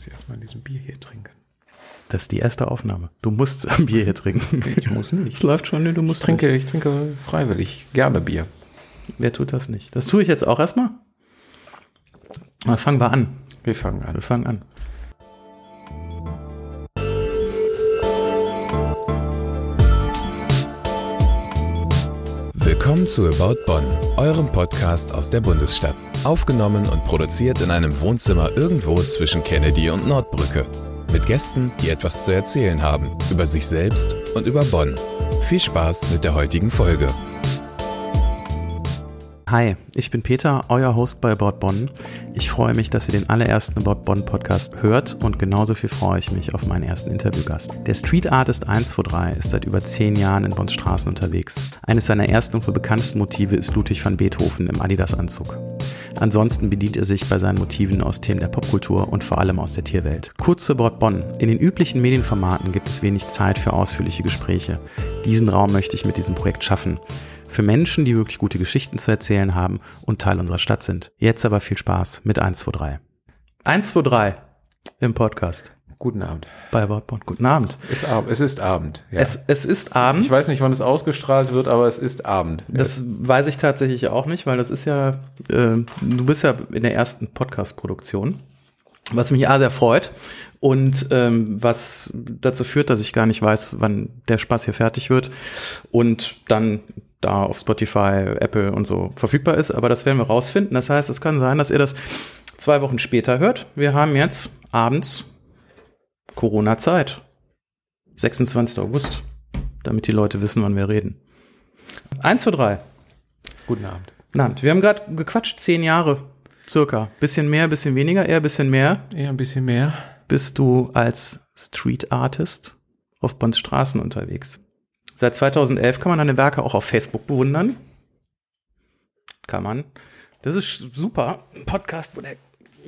Muss ich erstmal diesen Bier hier trinken. Das ist die erste Aufnahme. Du musst ein Bier hier trinken. Ich muss nicht. Es läuft schon, nee, du musst Ich trinke, ich trinke freiwillig gerne Bier. nicht. Wer tut das nicht? Das tue ich jetzt auch erstmal. Fangen wir an. Wir fangen an. Wir fangen an. Willkommen zu About Bonn, eurem Podcast aus der Bundesstadt. Aufgenommen und produziert in einem Wohnzimmer irgendwo zwischen Kennedy und Nordbrücke. Mit Gästen, die etwas zu erzählen haben über sich selbst und über Bonn. Viel Spaß mit der heutigen Folge. Hi, ich bin Peter, euer Host bei About Bonn. Ich freue mich, dass ihr den allerersten About Bonn Podcast hört und genauso viel freue ich mich auf meinen ersten Interviewgast. Der Street Artist 123 ist seit über zehn Jahren in Bonns Straßen unterwegs. Eines seiner ersten und wohl bekanntesten Motive ist Ludwig van Beethoven im Adidas-Anzug. Ansonsten bedient er sich bei seinen Motiven aus Themen der Popkultur und vor allem aus der Tierwelt. Kurz zu About Bonn. In den üblichen Medienformaten gibt es wenig Zeit für ausführliche Gespräche. Diesen Raum möchte ich mit diesem Projekt schaffen für Menschen, die wirklich gute Geschichten zu erzählen haben und Teil unserer Stadt sind. Jetzt aber viel Spaß mit 123. 123 im Podcast Guten Abend. bei Wortbond. Guten Abend. Es, Ab- es ist Abend. Ja. Es, es ist Abend. ich weiß nicht, wann es ausgestrahlt wird, aber es ist Abend. das weiß ich tatsächlich auch nicht, weil das ist ja, äh, du bist ja in der ersten Podcast-Produktion, was mich A sehr freut und ähm, was dazu führt, dass ich gar nicht weiß, wann der Spaß hier fertig wird und dann da auf Spotify, Apple und so verfügbar ist. Aber das werden wir rausfinden. Das heißt, es kann sein, dass ihr das zwei Wochen später hört. Wir haben jetzt abends Corona-Zeit. 26. August, damit die Leute wissen, wann wir reden. Eins für drei. Guten Abend. Guten Abend. Wir haben gerade gequatscht, zehn Jahre circa. Bisschen mehr, bisschen weniger, eher bisschen mehr. Eher ein bisschen mehr. Bist du als Street Artist auf Bonns Straßen unterwegs? Seit 2011 kann man deine Werke auch auf Facebook bewundern. Kann man. Das ist super. Ein Podcast, wo der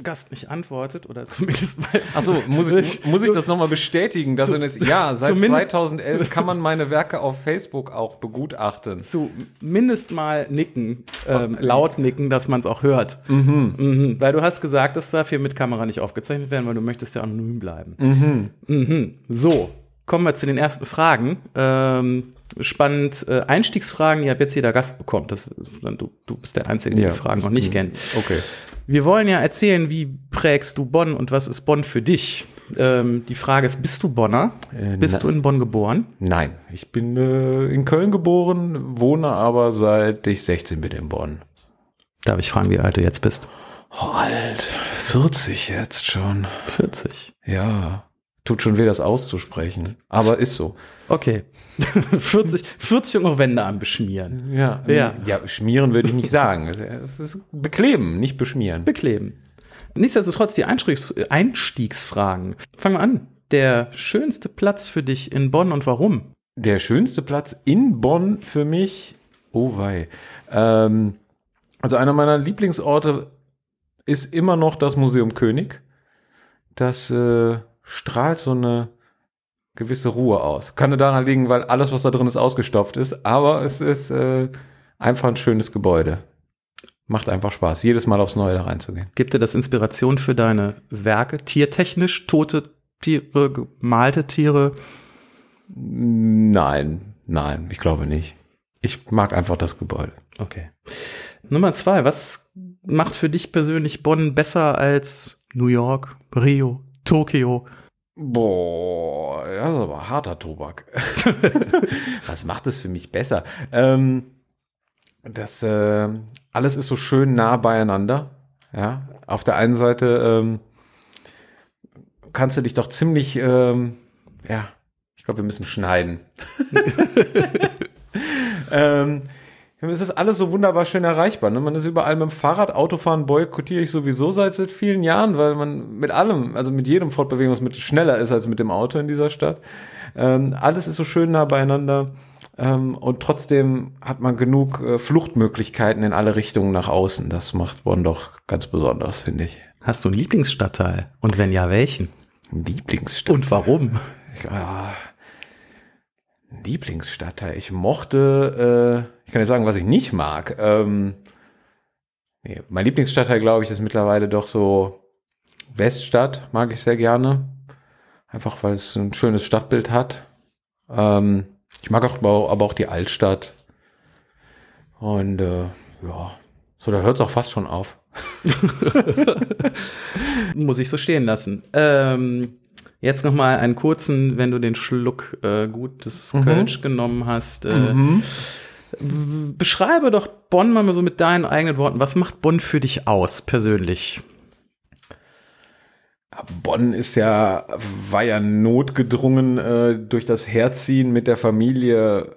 Gast nicht antwortet oder zumindest mal. Achso, muss ich, muss ich das nochmal bestätigen? Dass Zu- jetzt, ja, seit zumindest- 2011 kann man meine Werke auf Facebook auch begutachten. zumindest mal nicken, ähm, laut nicken, dass man es auch hört. Mhm. Weil du hast gesagt, das darf hier mit Kamera nicht aufgezeichnet werden, weil du möchtest ja anonym bleiben. Mhm. So, kommen wir zu den ersten Fragen. Ähm, spannend, äh, Einstiegsfragen, die hat jetzt jeder Gast bekommt. Das, du, du bist der Einzige, der Ja. die Fragen noch nicht kennt. Okay. Wir wollen ja erzählen, wie prägst du Bonn und was ist Bonn für dich? Ähm, die Frage ist, bist du Bonner? Äh, bist du in Bonn geboren? Nein, ich bin äh, in Köln geboren, wohne aber seit ich 16 bin in Bonn. Darf ich fragen, wie alt du jetzt bist? Oh, alt, 40 jetzt schon. 40. Ja, tut schon weh, das auszusprechen. Aber ist so. Okay. 40, 40 und noch Wände am Beschmieren. Ja, Ja. ja schmieren würde ich nicht sagen. Es ist bekleben, nicht beschmieren. Bekleben. Nichtsdestotrotz die Einstiegs Einstiegsfragen. Fangen wir an. Der schönste Platz für dich in Bonn und warum? Der schönste Platz in Bonn für mich, oh wei. Ähm, also einer meiner Lieblingsorte ist immer noch das Museum König. Das äh, strahlt so eine gewisse Ruhe aus. Kann nur daran liegen, weil alles, was da drin ist, ausgestopft ist. Aber es ist äh, einfach ein schönes Gebäude. Macht einfach Spaß, jedes Mal aufs Neue da reinzugehen. Gibt dir das Inspiration für deine Werke? Tiertechnisch, tote Tiere, gemalte Tiere? Nein, nein, ich glaube nicht. Ich mag einfach das Gebäude. Okay. Nummer zwei. Was macht für dich persönlich Bonn besser als New York, Rio, Tokio? Boah, das ist aber harter Tobak. Was macht es für mich besser? Ähm, das äh, alles ist so schön nah beieinander. Ja, auf der einen Seite ähm, kannst du dich doch ziemlich, ähm, ja, ich glaube, wir müssen schneiden. ähm, es ist alles so wunderbar schön erreichbar. Ne? Man ist überall mit dem Fahrrad, Autofahren boykottiere ich sowieso seit, seit vielen Jahren, weil man mit allem, also mit jedem Fortbewegungsmittel schneller ist als mit dem Auto in dieser Stadt. Ähm, alles ist so schön nah beieinander. Ähm, und trotzdem hat man genug äh, Fluchtmöglichkeiten in alle Richtungen nach außen. Das macht Bonn doch ganz besonders, finde ich. Hast du einen Lieblingsstadtteil? Und wenn ja, welchen? Lieblingsstadt. Und warum? Ah, Lieblingsstadtteil. Ich mochte, äh, ich kann ja sagen, was ich nicht mag. Ähm, nee, mein Lieblingsstadtteil, glaube ich, ist mittlerweile doch so Weststadt mag ich sehr gerne. Einfach weil es ein schönes Stadtbild hat. Ähm, ich mag auch, aber auch die Altstadt. Und äh, ja, so, da hört es auch fast schon auf. Muss ich so stehen lassen. Ähm, jetzt noch mal einen kurzen, wenn du den Schluck äh, gutes mhm. Kölsch genommen hast. Äh, mhm. Beschreibe doch Bonn mal so mit deinen eigenen Worten. Was macht Bonn für dich aus, persönlich? Bonn ist ja, war ja notgedrungen äh, durch das Herziehen mit der Familie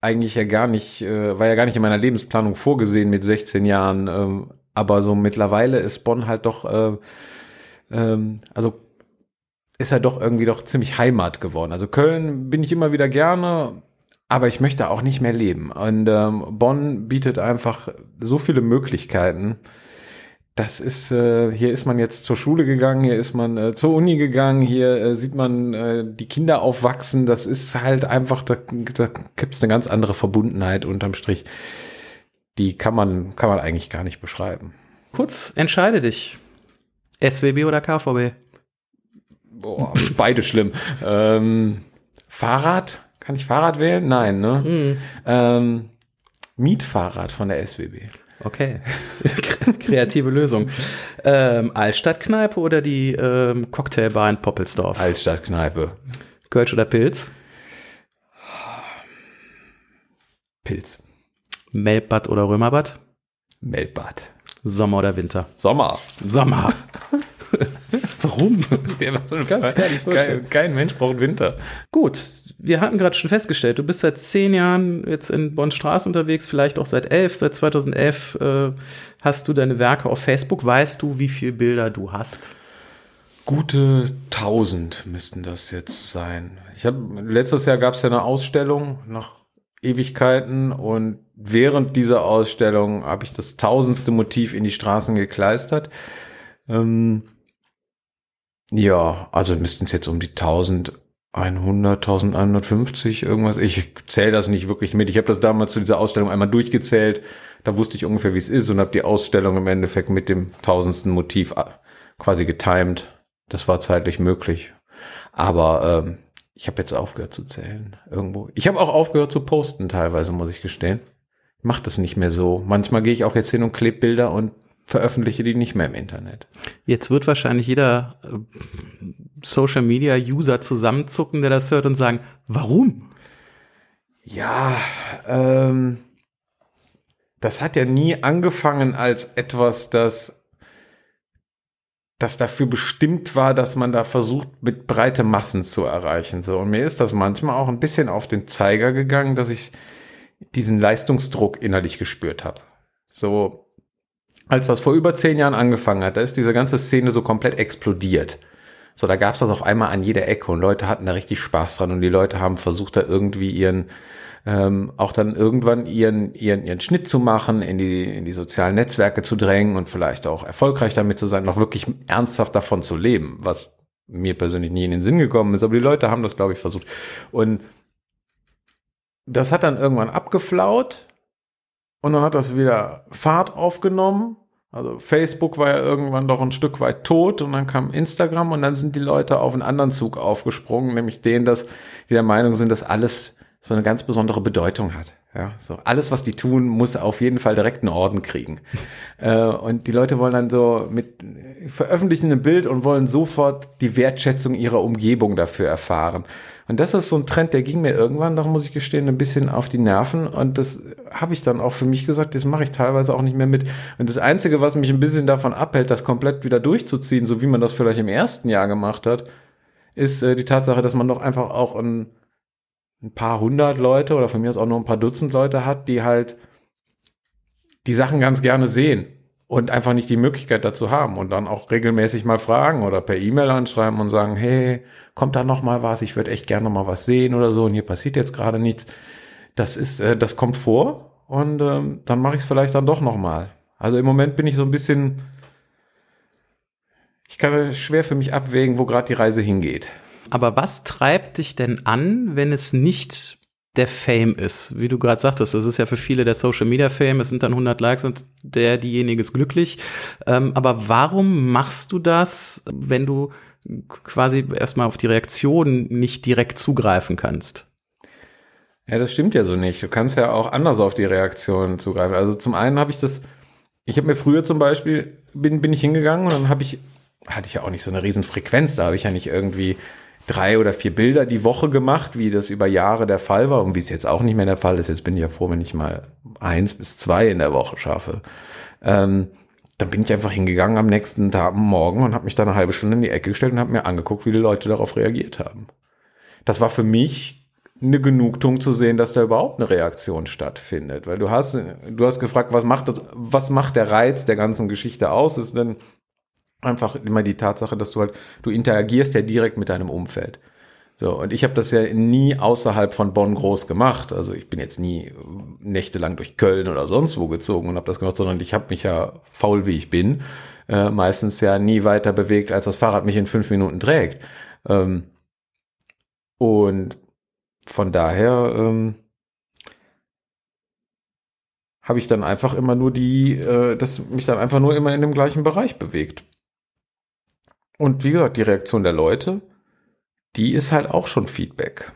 eigentlich ja gar nicht, äh, war ja gar nicht in meiner Lebensplanung vorgesehen mit 16 Jahren. Ähm, aber so mittlerweile ist Bonn halt doch, äh, ähm, also ist halt doch irgendwie doch ziemlich Heimat geworden. Also Köln bin ich immer wieder gerne, aber ich möchte auch nicht mehr leben. Und ähm, Bonn bietet einfach so viele Möglichkeiten das ist, äh, hier ist man jetzt zur Schule gegangen, hier ist man äh, zur Uni gegangen, hier äh, sieht man äh, die Kinder aufwachsen. Das ist halt einfach, da, da gibt es eine ganz andere Verbundenheit unterm Strich. Die kann man, kann man eigentlich gar nicht beschreiben. Kurz, entscheide dich. SWB oder KVB? Boah, beide schlimm. Ähm, Fahrrad? Kann ich Fahrrad wählen? Nein, ne? Mhm. Ähm, Mietfahrrad von der SWB. Okay. Kreative Lösung. Ähm, Altstadtkneipe oder die ähm, Cocktailbar in Poppelsdorf? Altstadtkneipe. Kölsch oder Pilz? Pilz. Melbbad oder Römerbad? Melbbad. Sommer oder Winter? Sommer. Sommer. Warum? kein, kein Mensch braucht Winter. Gut, wir hatten gerade schon festgestellt, du bist seit zehn Jahren jetzt in Bonn Straße unterwegs, vielleicht auch seit elf, seit 2011 äh, hast du deine Werke auf Facebook. Weißt du, wie viele Bilder du hast? Gute tausend müssten das jetzt sein. Ich habe letztes Jahr gab es ja eine Ausstellung nach Ewigkeiten und während dieser Ausstellung habe ich das tausendste Motiv in die Straßen gekleistert. Ähm, ja, also müssten es jetzt um die 1100, 1150 irgendwas. Ich zähle das nicht wirklich mit. Ich habe das damals zu dieser Ausstellung einmal durchgezählt. Da wusste ich ungefähr, wie es ist und habe die Ausstellung im Endeffekt mit dem tausendsten Motiv äh, quasi getimed. Das war zeitlich möglich. Aber ähm, ich habe jetzt aufgehört zu zählen irgendwo. Ich habe auch aufgehört zu posten teilweise, muss ich gestehen. Ich mache das nicht mehr so. Manchmal gehe ich auch jetzt hin und klebe Bilder und veröffentliche die nicht mehr im Internet. Jetzt wird wahrscheinlich jeder äh, Social Media User zusammenzucken, der das hört und sagen, warum? Ja, ähm, das hat ja nie angefangen als etwas, das das dafür bestimmt war, dass man da versucht, mit breite Massen zu erreichen. So. Und mir ist das manchmal auch ein bisschen auf den Zeiger gegangen, dass ich diesen Leistungsdruck innerlich gespürt habe. So, als das vor über zehn Jahren angefangen hat, da ist diese ganze Szene so komplett explodiert. So, da gab's das auf einmal an jeder Ecke und Leute hatten da richtig Spaß dran und die Leute haben versucht, da irgendwie ihren, ähm, auch dann irgendwann ihren, ihren, ihren Schnitt zu machen, in die, in die sozialen Netzwerke zu drängen und vielleicht auch erfolgreich damit zu sein, noch wirklich ernsthaft davon zu leben, was mir persönlich nie in den Sinn gekommen ist, aber die Leute haben das, glaube ich, versucht. Und das hat dann irgendwann abgeflaut und dann hat das wieder Fahrt aufgenommen. Also Facebook war ja irgendwann doch ein Stück weit tot und dann kam Instagram und dann sind die Leute auf einen anderen Zug aufgesprungen, nämlich denen, dass die der Meinung sind, dass alles so eine ganz besondere Bedeutung hat. Ja, so alles, was die tun, muss auf jeden Fall direkt einen Orden kriegen. äh, und die Leute wollen dann so mit veröffentlichen ein Bild und wollen sofort die Wertschätzung ihrer Umgebung dafür erfahren. Und das ist so ein Trend, der ging mir irgendwann, da muss ich gestehen, ein bisschen auf die Nerven. Und das habe ich dann auch für mich gesagt, das mache ich teilweise auch nicht mehr mit. Und das Einzige, was mich ein bisschen davon abhält, das komplett wieder durchzuziehen, so wie man das vielleicht im ersten Jahr gemacht hat, ist äh, die Tatsache, dass man doch einfach auch ein, ein paar hundert Leute oder von mir aus auch nur ein paar Dutzend Leute hat, die halt die Sachen ganz gerne sehen und einfach nicht die Möglichkeit dazu haben und dann auch regelmäßig mal fragen oder per E-Mail anschreiben und sagen, hey, kommt da noch mal was? Ich würde echt gerne noch mal was sehen oder so und hier passiert jetzt gerade nichts. Das ist, äh, das kommt vor und ähm, dann mache ich es vielleicht dann doch noch mal. Also im Moment bin ich so ein bisschen, ich kann schwer für mich abwägen, wo gerade die Reise hingeht. Aber was treibt dich denn an, wenn es nicht der Fame ist. Wie du gerade sagtest, das ist ja für viele der Social Media Fame, es sind dann 100 Likes und der, diejenige ist glücklich. Ähm, aber warum machst du das, wenn du quasi erstmal auf die Reaktion nicht direkt zugreifen kannst? Ja, das stimmt ja so nicht. Du kannst ja auch anders auf die Reaktion zugreifen. Also zum einen habe ich das, ich habe mir früher zum Beispiel, bin, bin ich hingegangen und dann habe ich, hatte ich ja auch nicht so eine riesen Frequenz, da habe ich ja nicht irgendwie drei oder vier Bilder die Woche gemacht, wie das über Jahre der Fall war und wie es jetzt auch nicht mehr der Fall ist. Jetzt bin ich ja froh, wenn ich mal eins bis zwei in der Woche schaffe. Ähm, dann bin ich einfach hingegangen am nächsten Tag, morgen und habe mich da eine halbe Stunde in die Ecke gestellt und habe mir angeguckt, wie die Leute darauf reagiert haben. Das war für mich eine Genugtuung zu sehen, dass da überhaupt eine Reaktion stattfindet, weil du hast du hast gefragt, was macht das, was macht der Reiz der ganzen Geschichte aus? Ist denn einfach immer die Tatsache, dass du halt, du interagierst ja direkt mit deinem Umfeld. So, und ich habe das ja nie außerhalb von Bonn groß gemacht. Also ich bin jetzt nie nächtelang durch Köln oder sonst wo gezogen und habe das gemacht, sondern ich habe mich ja faul wie ich bin, äh, meistens ja nie weiter bewegt, als das Fahrrad mich in fünf Minuten trägt. Ähm, und von daher ähm, habe ich dann einfach immer nur die, äh, das mich dann einfach nur immer in dem gleichen Bereich bewegt. Und wie gesagt, die Reaktion der Leute, die ist halt auch schon Feedback.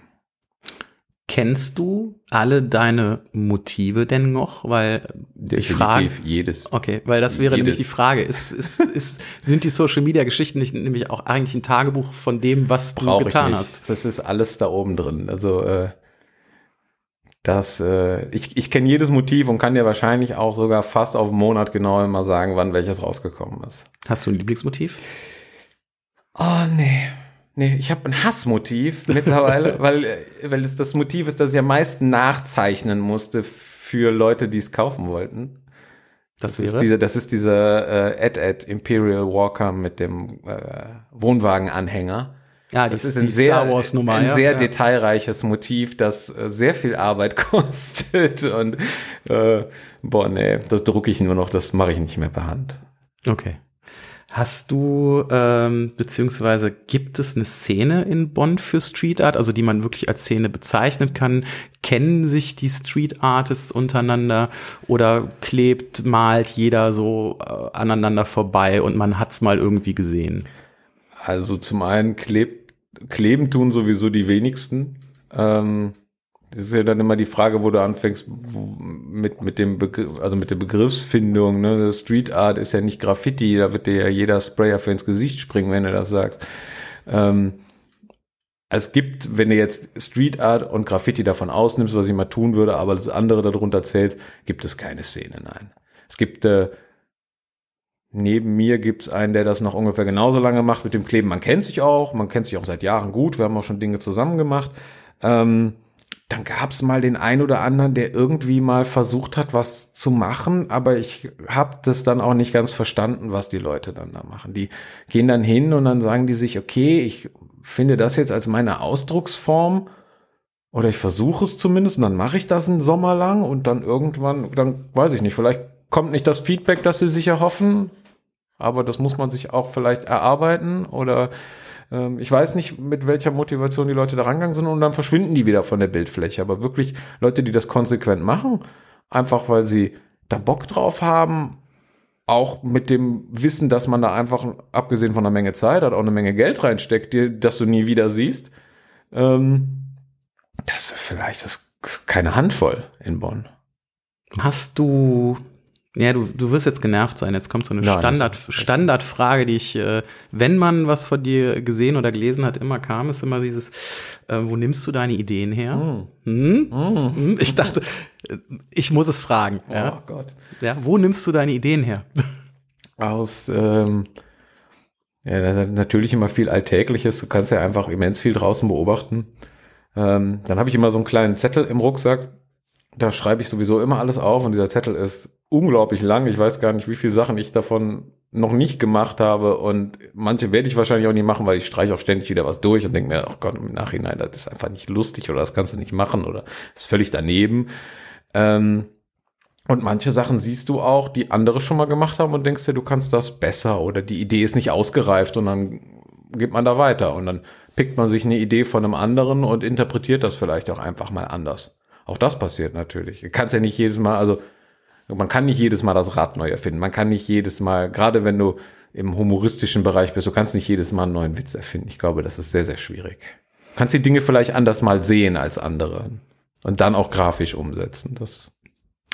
Kennst du alle deine Motive denn noch? Weil Definitiv ich frage, jedes. Okay, weil das wäre Jedes. nämlich die Frage. Ist, ist, ist, sind die Social Media Geschichten nicht nämlich auch eigentlich ein Tagebuch von dem, was du Brauche ich getan hast? Das ist alles da oben drin. Also äh, das, äh, ich, ich kenne jedes Motiv und kann dir wahrscheinlich auch sogar fast auf einen Monat genau immer sagen, wann welches rausgekommen ist. Hast du ein Lieblingsmotiv? Oh nee. Nee, ich habe ein Hassmotiv mittlerweile, weil, weil es das Motiv ist, das ich am meisten nachzeichnen musste für Leute, die es kaufen wollten. Das, ist wäre? dieser, das ist dieser äh, Ed Ed Imperial Walker mit dem äh, Wohnwagenanhänger. ja, Das die, ist ein sehr, Nummer. ein ja? sehr ja. detailreiches Motiv, das äh, sehr viel Arbeit kostet. Und äh, boah, nee, das drucke ich nur noch, das mache ich nicht mehr per Hand. Okay. Hast du, ähm, beziehungsweise gibt es eine Szene in Bonn für Street Art, also die man wirklich als Szene bezeichnen kann? Kennen sich die Street Artists untereinander oder klebt, malt jeder so äh, aneinander vorbei und man hat's mal irgendwie gesehen? Also zum einen klebt, kleben tun sowieso die wenigsten. Ähm, das ist ja dann immer die Frage, wo du anfängst wo, mit, mit dem Begriff, also mit der Begriffsfindung. Ne? Street Art ist ja nicht Graffiti, da wird dir ja jeder Sprayer für ins Gesicht springen, wenn du das sagst. Ähm, es gibt, wenn du jetzt Street Art und Graffiti davon ausnimmst, was ich mal tun würde, aber das andere darunter zählt, gibt es keine Szene, nein. Es gibt äh, Neben mir gibt's einen, der das noch ungefähr genauso lange macht mit dem Kleben. Man kennt sich auch, man kennt sich auch seit Jahren gut. Wir haben auch schon Dinge zusammen gemacht. Ähm, dann gab's mal den einen oder anderen, der irgendwie mal versucht hat, was zu machen, aber ich habe das dann auch nicht ganz verstanden, was die Leute dann da machen. Die gehen dann hin und dann sagen die sich, okay, ich finde das jetzt als meine Ausdrucksform oder ich versuche es zumindest und dann mache ich das einen Sommer lang und dann irgendwann, dann weiß ich nicht, vielleicht kommt nicht das Feedback, das sie sich erhoffen, aber das muss man sich auch vielleicht erarbeiten oder ähm, ich weiß nicht, mit welcher Motivation die Leute da rangegangen sind und dann verschwinden die wieder von der Bildfläche. Aber wirklich Leute, die das konsequent machen, einfach weil sie da Bock drauf haben, auch mit dem Wissen, dass man da einfach, abgesehen von einer Menge Zeit, hat auch eine Menge Geld reinsteckt, die, das du nie wieder siehst. Ähm, das vielleicht ist keine Handvoll in Bonn. Hast du, ja, du, du wirst jetzt genervt sein. Jetzt kommt so eine Nein, Standard, das Standardfrage, die ich, äh, wenn man was von dir gesehen oder gelesen hat, immer kam, ist immer dieses, äh, wo nimmst du deine Ideen her? Hm? Hm? Ich dachte, äh, ich muss es fragen. Ja? Oh Gott. Ja, wo nimmst du deine Ideen her? aus ähm, ja, das ist natürlich immer viel Alltägliches. Du kannst ja einfach immens viel draußen beobachten. Ähm, dann habe ich immer so einen kleinen Zettel im Rucksack. Da schreibe ich sowieso immer alles auf und dieser Zettel ist unglaublich lang. Ich weiß gar nicht, wie viele Sachen ich davon noch nicht gemacht habe und manche werde ich wahrscheinlich auch nicht machen, weil ich streiche auch ständig wieder was durch und denke mir, ach Gott, im Nachhinein, das ist einfach nicht lustig oder das kannst du nicht machen oder ist völlig daneben. Ähm, und manche Sachen siehst du auch, die andere schon mal gemacht haben und denkst dir, du kannst das besser oder die Idee ist nicht ausgereift und dann geht man da weiter und dann pickt man sich eine Idee von einem anderen und interpretiert das vielleicht auch einfach mal anders. Auch das passiert natürlich. Du kannst ja nicht jedes Mal, also man kann nicht jedes Mal das Rad neu erfinden. Man kann nicht jedes Mal, gerade wenn du im humoristischen Bereich bist, du kannst nicht jedes Mal einen neuen Witz erfinden. Ich glaube, das ist sehr, sehr schwierig. Du kannst die Dinge vielleicht anders mal sehen als andere und dann auch grafisch umsetzen. Das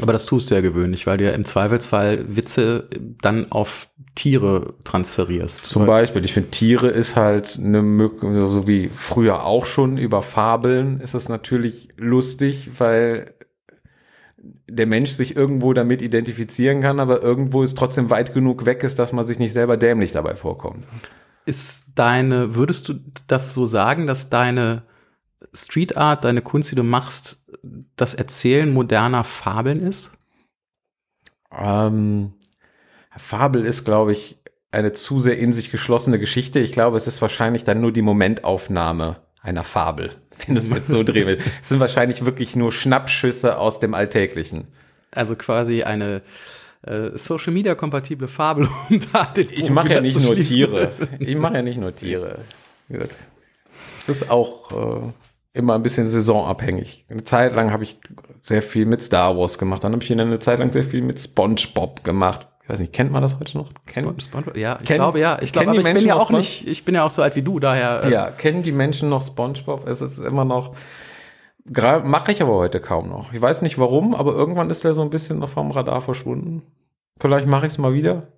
aber das tust du ja gewöhnlich, weil du ja im Zweifelsfall Witze dann auf Tiere transferierst. Zum Beispiel, ich finde Tiere ist halt eine Möglichkeit, so wie früher auch schon über Fabeln ist es natürlich lustig, weil der Mensch sich irgendwo damit identifizieren kann, aber irgendwo ist trotzdem weit genug weg ist, dass man sich nicht selber dämlich dabei vorkommt. Ist deine, würdest du das so sagen, dass deine Street Art, deine Kunst, die du machst, das Erzählen moderner Fabeln ist? Ähm, Fabel ist, glaube ich, eine zu sehr in sich geschlossene Geschichte. Ich glaube, es ist wahrscheinlich dann nur die Momentaufnahme einer Fabel, wenn es jetzt so drehen will. Es sind wahrscheinlich wirklich nur Schnappschüsse aus dem Alltäglichen. Also quasi eine äh, Social Media kompatible Fabel, um da den Ich mache ja nicht nur Tiere. Ich mache ja nicht nur Tiere. Gut. Es ist auch äh, immer ein bisschen saisonabhängig. Eine Zeit lang habe ich sehr viel mit Star Wars gemacht, dann habe ich eine Zeit lang sehr viel mit SpongeBob gemacht. Ich weiß nicht, kennt man das heute noch? Kennt, SpongeBob? Ja, ich kenn, glaube ja. Ich glaube, ich bin ja auch nicht, ich bin ja auch so alt wie du, daher. Äh ja, kennen die Menschen noch SpongeBob? Es ist immer noch, mache ich aber heute kaum noch. Ich weiß nicht warum, aber irgendwann ist der so ein bisschen noch vom Radar verschwunden. Vielleicht mache ich es mal wieder.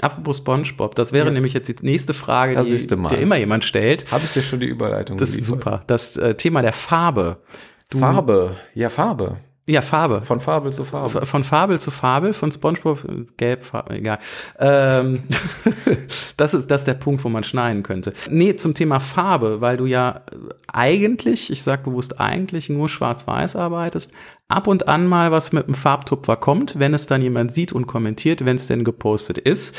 Apropos SpongeBob, das wäre ja. nämlich jetzt die nächste Frage, die, die immer jemand stellt. Habe ich dir schon die Überleitung Das ist super. Das äh, Thema der Farbe. Du, Farbe, ja Farbe. Ja, Farbe. Von Fabel zu Fabel. Von Fabel zu Fabel, von SpongeBob, gelb, Farbe, egal. Ähm, das ist das ist der Punkt, wo man schneiden könnte. Nee, zum Thema Farbe, weil du ja eigentlich, ich sag bewusst eigentlich, nur schwarz-weiß arbeitest, ab und an mal was mit einem Farbtupfer kommt, wenn es dann jemand sieht und kommentiert, wenn es denn gepostet ist.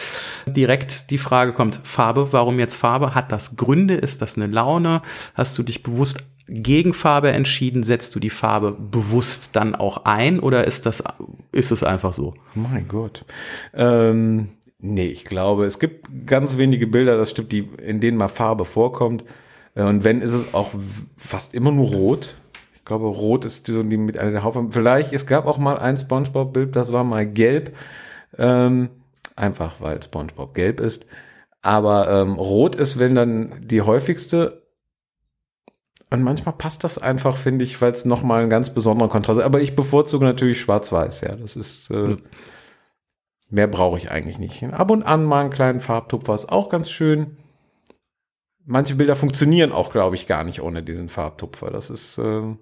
Direkt die Frage kommt, Farbe, warum jetzt Farbe? Hat das Gründe? Ist das eine Laune? Hast du dich bewusst gegen Farbe entschieden? Setzt du die Farbe bewusst dann auch ein oder ist das, ist es einfach so? Mein Gott. Ähm, nee, ich glaube, es gibt ganz wenige Bilder, das stimmt, die, in denen mal Farbe vorkommt. Äh, und wenn, ist es auch fast immer nur rot. Ich glaube, rot ist so die mit einer der. Vielleicht, es gab auch mal ein Spongebob-Bild, das war mal gelb. Ähm, einfach weil Spongebob gelb ist. Aber ähm, rot ist, wenn dann die häufigste und manchmal passt das einfach, finde ich, weil es nochmal ein ganz besonderer Kontrast ist. Aber ich bevorzuge natürlich schwarz-weiß, ja. Das ist, äh, mehr brauche ich eigentlich nicht. Ab und an mal einen kleinen Farbtupfer ist auch ganz schön. Manche Bilder funktionieren auch, glaube ich, gar nicht ohne diesen Farbtupfer. Das ist, äh,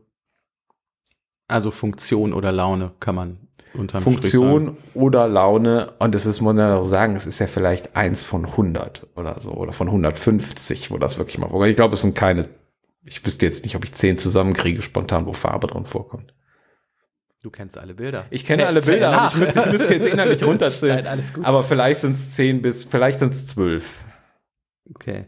also Funktion oder Laune kann man unterm Funktion oder Laune und es ist, muss man auch sagen, es ist ja vielleicht eins von 100 oder so oder von 150, wo das wirklich mal, ich glaube, es sind keine ich wüsste jetzt nicht, ob ich zehn zusammenkriege, spontan, wo Farbe drin vorkommt. Du kennst alle Bilder. Ich kenne alle Bilder, aber ich müsste, ich müsste jetzt innerlich runterzählen. Nein, alles gut. Aber vielleicht sind es zehn bis, vielleicht sind es zwölf. Okay.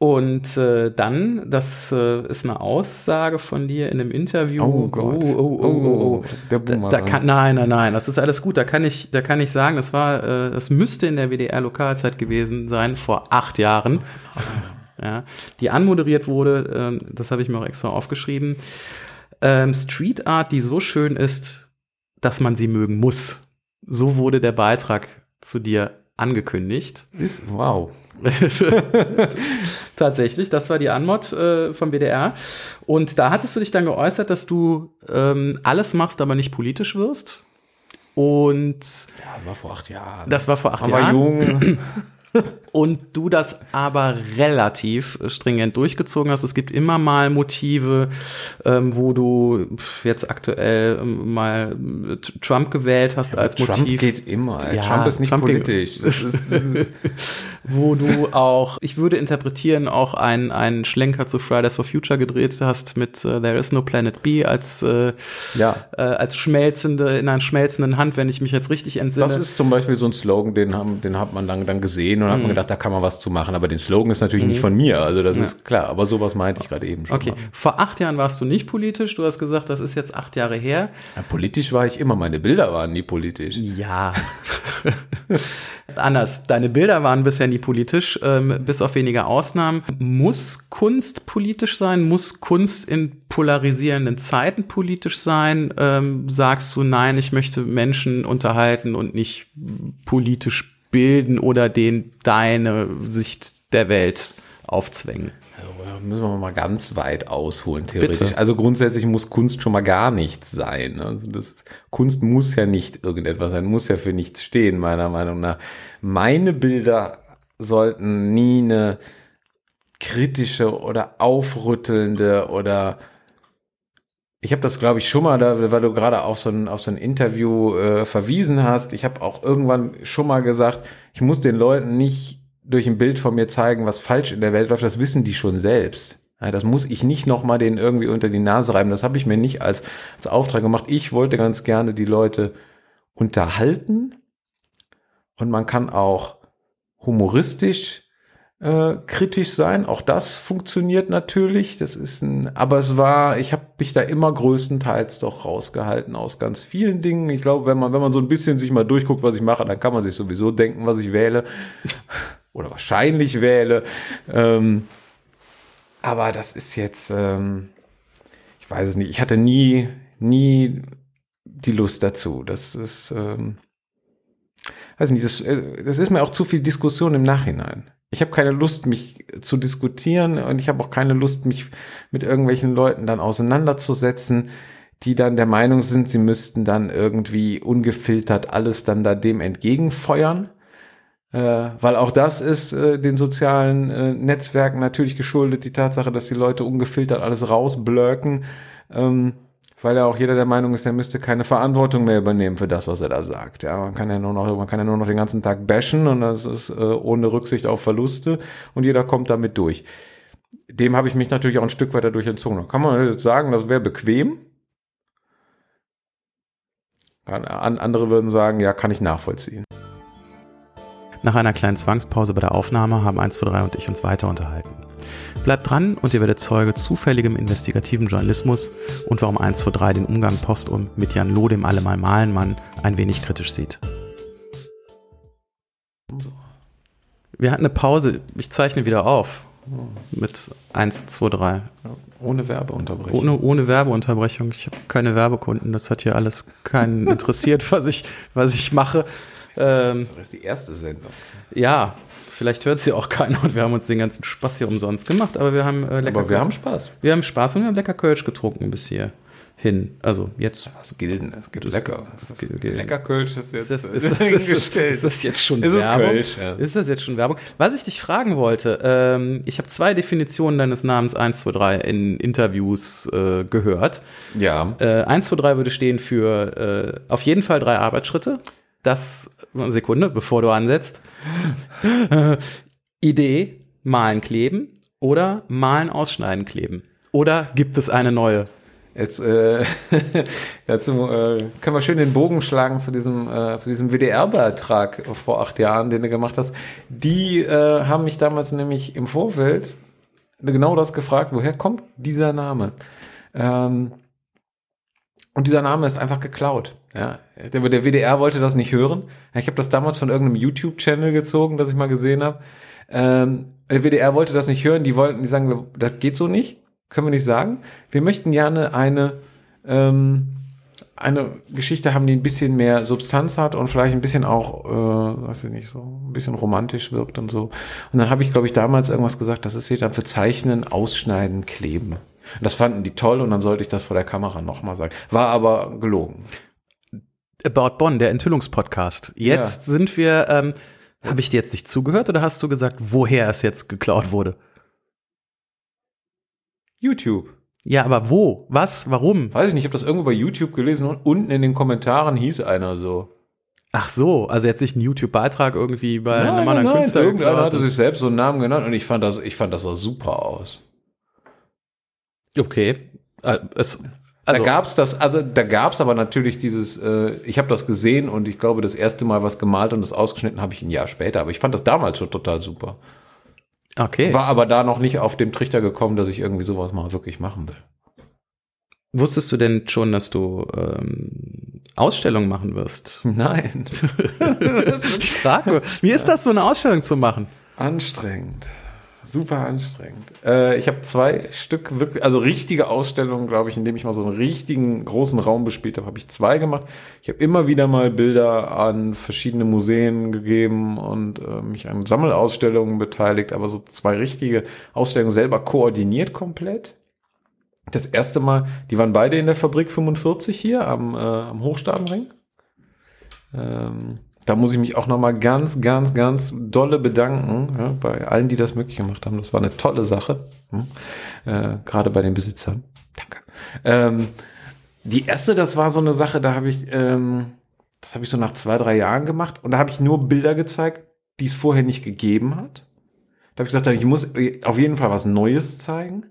Und äh, dann, das äh, ist eine Aussage von dir in einem Interview. Oh Gott. Oh, oh, oh, oh, oh. Der Boomer. Da, da kann, nein, nein, nein, das ist alles gut. Da kann ich, da kann ich sagen, das war, äh, das müsste in der WDR-Lokalzeit gewesen sein, vor acht Jahren ja, die anmoderiert wurde, ähm, das habe ich mir auch extra aufgeschrieben. Ähm, Street Art, die so schön ist, dass man sie mögen muss. So wurde der Beitrag zu dir angekündigt. Ist, wow. Tatsächlich, das war die Anmod äh, vom WDR. Und da hattest du dich dann geäußert, dass du ähm, alles machst, aber nicht politisch wirst. Und ja, war vor acht Jahren. Das war vor acht Man Jahren. War jung. und du das aber relativ stringent durchgezogen hast. Es gibt immer mal Motive, ähm, wo du jetzt aktuell ähm, mal Trump gewählt hast ja, als Trump Motiv. Trump geht immer. Ja, Trump ist nicht Trump politisch. Das ist, das ist wo du auch, ich würde interpretieren, auch einen, einen Schlenker zu Fridays for Future gedreht hast mit uh, There is no Planet B als, äh, ja. äh, als schmelzende, in einer schmelzenden Hand, wenn ich mich jetzt richtig entsinne. Das ist zum Beispiel so ein Slogan, den, haben, den hat man dann, dann gesehen und mhm. hat man gedacht, da kann man was zu machen. Aber den Slogan ist natürlich nicht von mir. Also das ist klar. Aber sowas meinte ich gerade eben schon. Okay, Mal. vor acht Jahren warst du nicht politisch. Du hast gesagt, das ist jetzt acht Jahre her. Ja, politisch war ich immer. Meine Bilder waren nie politisch. Ja. Anders. Deine Bilder waren bisher nie politisch, ähm, bis auf wenige Ausnahmen. Muss Kunst politisch sein? Muss Kunst in polarisierenden Zeiten politisch sein? Ähm, sagst du, nein, ich möchte Menschen unterhalten und nicht politisch bilden oder den deine Sicht der Welt aufzwängen? Müssen wir mal ganz weit ausholen, theoretisch. Bitte. Also grundsätzlich muss Kunst schon mal gar nichts sein. Also das, Kunst muss ja nicht irgendetwas sein, muss ja für nichts stehen, meiner Meinung nach. Meine Bilder sollten nie eine kritische oder aufrüttelnde oder ich habe das, glaube ich, schon mal, da, weil du gerade auf so ein, auf so ein Interview äh, verwiesen hast. Ich habe auch irgendwann schon mal gesagt, ich muss den Leuten nicht durch ein Bild von mir zeigen, was falsch in der Welt läuft. Das wissen die schon selbst. Ja, das muss ich nicht noch mal denen irgendwie unter die Nase reiben. Das habe ich mir nicht als, als Auftrag gemacht. Ich wollte ganz gerne die Leute unterhalten und man kann auch humoristisch äh, kritisch sein. Auch das funktioniert natürlich. Das ist ein, aber es war, ich habe mich da immer größtenteils doch rausgehalten aus ganz vielen Dingen. Ich glaube, wenn man, wenn man so ein bisschen sich mal durchguckt, was ich mache, dann kann man sich sowieso denken, was ich wähle oder wahrscheinlich wähle. Ähm, aber das ist jetzt, ähm, ich weiß es nicht. Ich hatte nie, nie die Lust dazu. Das ist, ähm, weiß nicht, das, äh, das ist mir auch zu viel Diskussion im Nachhinein. Ich habe keine Lust, mich zu diskutieren und ich habe auch keine Lust, mich mit irgendwelchen Leuten dann auseinanderzusetzen, die dann der Meinung sind, sie müssten dann irgendwie ungefiltert alles dann da dem entgegenfeuern. Äh, weil auch das ist äh, den sozialen äh, Netzwerken natürlich geschuldet, die Tatsache, dass die Leute ungefiltert alles rausblöcken, ähm, weil ja auch jeder der Meinung ist, er müsste keine Verantwortung mehr übernehmen für das, was er da sagt. Ja, man kann ja nur noch, man kann ja nur noch den ganzen Tag bashen und das ist äh, ohne Rücksicht auf Verluste und jeder kommt damit durch. Dem habe ich mich natürlich auch ein Stück weiter durch entzogen. Kann man jetzt sagen, das wäre bequem. Andere würden sagen, ja, kann ich nachvollziehen. Nach einer kleinen Zwangspause bei der Aufnahme haben 123 und ich uns weiter unterhalten. Bleibt dran und ihr werdet Zeuge zufälligem investigativen Journalismus und warum 123 den Umgang postum mit Jan Loh, dem Allemal Malenmann, ein wenig kritisch sieht. Wir hatten eine Pause. Ich zeichne wieder auf. Mit 1, 2, 3. Ohne Werbeunterbrechung. Ohne, ohne Werbeunterbrechung. Ich habe keine Werbekunden. Das hat hier alles keinen interessiert, was ich, was ich mache. Ähm, das ist die erste Sendung. Ja, vielleicht hört sie auch keiner und wir haben uns den ganzen Spaß hier umsonst gemacht, aber wir haben äh, lecker. Aber wir haben Spaß. Wir haben Spaß und wir haben lecker Kölsch getrunken bis hier hin. Also jetzt. Das Gilden, es gibt Das- lecker. das Gilden. lecker Kölsch ist jetzt Ist das, ist, das, ist, ist das jetzt schon Ist Werbung? Kölsch, ja. Ist das jetzt schon Werbung? Was ich dich fragen wollte, ähm, ich habe zwei Definitionen deines Namens 123 in Interviews äh, gehört. Ja. Äh, 123 würde stehen für äh, auf jeden Fall drei Arbeitsschritte. Das, Sekunde, bevor du ansetzt. Idee, malen, kleben oder malen, ausschneiden, kleben. Oder gibt es eine neue? Jetzt äh, dazu äh, können wir schön den Bogen schlagen zu diesem äh, zu diesem WDR-Beitrag vor acht Jahren, den du gemacht hast. Die äh, haben mich damals nämlich im Vorfeld genau das gefragt, woher kommt dieser Name? Ähm, und dieser Name ist einfach geklaut. Ja, der, der WDR wollte das nicht hören. Ich habe das damals von irgendeinem YouTube-Channel gezogen, das ich mal gesehen habe. Ähm, der WDR wollte das nicht hören. Die wollten, die sagen, das geht so nicht, können wir nicht sagen. Wir möchten gerne eine ähm, eine Geschichte haben, die ein bisschen mehr Substanz hat und vielleicht ein bisschen auch, äh, weiß ich nicht, so ein bisschen romantisch wirkt und so. Und dann habe ich, glaube ich, damals irgendwas gesagt, das ist hier dann für Zeichnen, Ausschneiden, Kleben. Das fanden die toll und dann sollte ich das vor der Kamera nochmal sagen. War aber gelogen. About Bonn, der Enthüllungspodcast. Jetzt sind wir, ähm, habe ich dir jetzt nicht zugehört oder hast du gesagt, woher es jetzt geklaut wurde? YouTube. Ja, aber wo? Was? Warum? Weiß ich nicht, ich habe das irgendwo bei YouTube gelesen und unten in den Kommentaren hieß einer so. Ach so, also jetzt nicht ein YouTube-Beitrag irgendwie bei einem Nein, anderen nein, Künstler. irgendeiner hatte sich selbst so einen Namen genannt und ich fand das, ich fand das sah super aus. Okay. Äh, Es, da gab's das, also da gab's aber natürlich dieses, äh, ich habe das gesehen und ich glaube, das erste Mal was gemalt und das ausgeschnitten habe ich ein Jahr später. Aber ich fand das damals schon total super. Okay. War aber da noch nicht auf dem Trichter gekommen, dass ich irgendwie sowas mal wirklich machen will. Wusstest du denn schon, dass du ähm, Ausstellungen machen wirst? Nein. ich frage, wie ist das, so eine Ausstellung zu machen? Anstrengend. Super anstrengend. Äh, ich habe zwei Stück, wirklich, also richtige Ausstellungen, glaube ich, in dem ich mal so einen richtigen großen Raum bespielt habe, habe ich zwei gemacht. Ich habe immer wieder mal Bilder an verschiedene Museen gegeben und äh, mich an Sammelausstellungen beteiligt, aber so zwei richtige Ausstellungen selber koordiniert komplett. Das erste Mal, die waren beide in der Fabrik 45 hier am, äh, am Hochstadenring. Ähm, da muss ich mich auch nochmal ganz, ganz, ganz dolle bedanken ja, bei allen, die das möglich gemacht haben. Das war eine tolle Sache. Hm? Äh, Gerade bei den Besitzern. Danke. Ähm, die erste, das war so eine Sache, da habe ich, ähm, das habe ich so nach zwei, drei Jahren gemacht und da habe ich nur Bilder gezeigt, die es vorher nicht gegeben hat. Da habe ich gesagt, ich muss auf jeden Fall was Neues zeigen.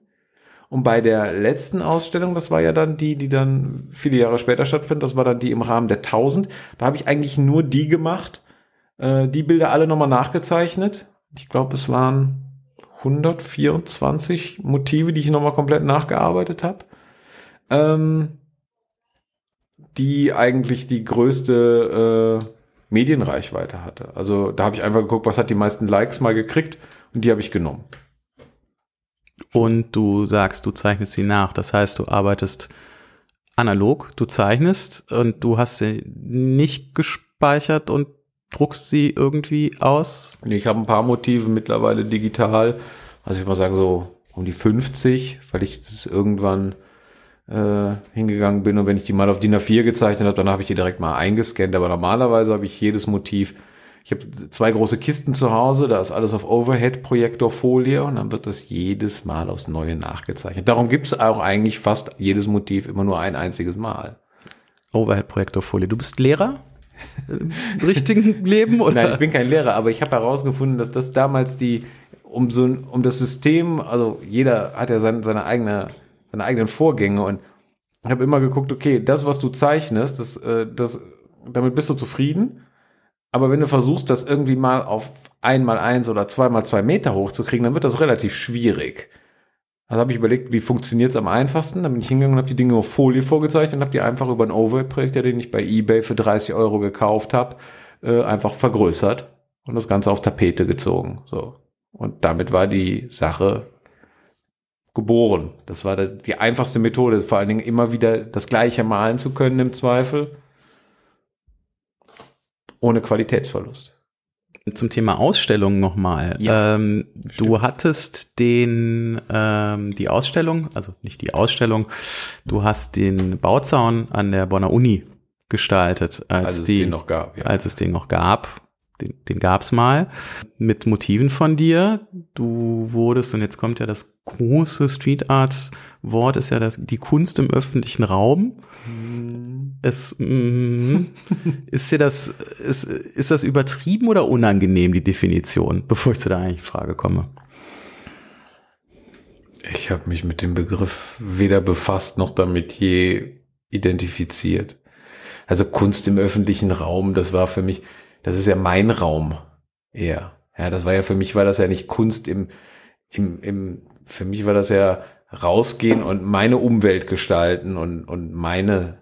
Und bei der letzten Ausstellung, das war ja dann die, die dann viele Jahre später stattfindet, das war dann die im Rahmen der 1000. Da habe ich eigentlich nur die gemacht, äh, die Bilder alle nochmal nachgezeichnet. Ich glaube, es waren 124 Motive, die ich nochmal komplett nachgearbeitet habe. Ähm, die eigentlich die größte äh, Medienreichweite hatte. Also da habe ich einfach geguckt, was hat die meisten Likes mal gekriegt und die habe ich genommen und du sagst, du zeichnest sie nach. Das heißt, du arbeitest analog, du zeichnest und du hast sie nicht gespeichert und druckst sie irgendwie aus? Ich habe ein paar Motive mittlerweile digital. Also ich mal sagen so um die 50, weil ich das irgendwann äh, hingegangen bin und wenn ich die mal auf DIN A4 gezeichnet habe, dann habe ich die direkt mal eingescannt. Aber normalerweise habe ich jedes Motiv ich habe zwei große Kisten zu Hause, da ist alles auf Overhead-Projektorfolie und dann wird das jedes Mal aufs Neue nachgezeichnet. Darum gibt es auch eigentlich fast jedes Motiv immer nur ein einziges Mal. Overhead-Projektorfolie. Du bist Lehrer? Im richtigen Leben? Oder? Nein, ich bin kein Lehrer, aber ich habe herausgefunden, dass das damals die, um so um das System, also jeder hat ja seine, seine eigene, seine eigenen Vorgänge und ich habe immer geguckt, okay, das, was du zeichnest, das, äh, das, damit bist du zufrieden aber wenn du versuchst, das irgendwie mal auf einmal eins oder zweimal zwei Meter hochzukriegen, dann wird das relativ schwierig. Also habe ich überlegt, wie funktioniert es am einfachsten. Dann bin ich hingegangen und habe die Dinge auf Folie vorgezeichnet und habe die einfach über einen Overhead-Projektor, den ich bei eBay für 30 Euro gekauft habe, äh, einfach vergrößert und das Ganze auf Tapete gezogen. So. Und damit war die Sache geboren. Das war die einfachste Methode, vor allen Dingen immer wieder das gleiche malen zu können im Zweifel ohne Qualitätsverlust. Zum Thema Ausstellung nochmal. Ja, ähm, du hattest den ähm, die Ausstellung, also nicht die Ausstellung, du hast den Bauzaun an der Bonner Uni gestaltet, als, als es die, den noch gab. Ja. Als es den noch gab. Den, den gab's mal mit Motiven von dir. Du wurdest und jetzt kommt ja das große Street Art Wort ist ja das die Kunst im öffentlichen Raum. Hm es mm, ist dir das ist, ist das übertrieben oder unangenehm die Definition, bevor ich zu der eigentlichen Frage komme? Ich habe mich mit dem Begriff weder befasst noch damit je identifiziert. Also Kunst im öffentlichen Raum, das war für mich, das ist ja mein Raum eher. Ja, das war ja für mich war das ja nicht Kunst im im im für mich war das ja rausgehen und meine Umwelt gestalten und und meine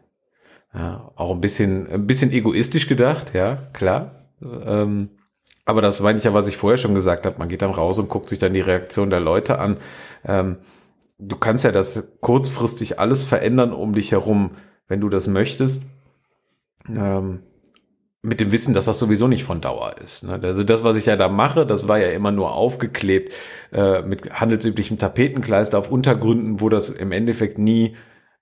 ja, auch ein bisschen, ein bisschen egoistisch gedacht, ja, klar. Ähm, aber das meine ich ja, was ich vorher schon gesagt habe. Man geht dann raus und guckt sich dann die Reaktion der Leute an. Ähm, du kannst ja das kurzfristig alles verändern um dich herum, wenn du das möchtest. Ähm, mit dem Wissen, dass das sowieso nicht von Dauer ist. Ne? Also das, was ich ja da mache, das war ja immer nur aufgeklebt äh, mit handelsüblichem Tapetenkleister auf Untergründen, wo das im Endeffekt nie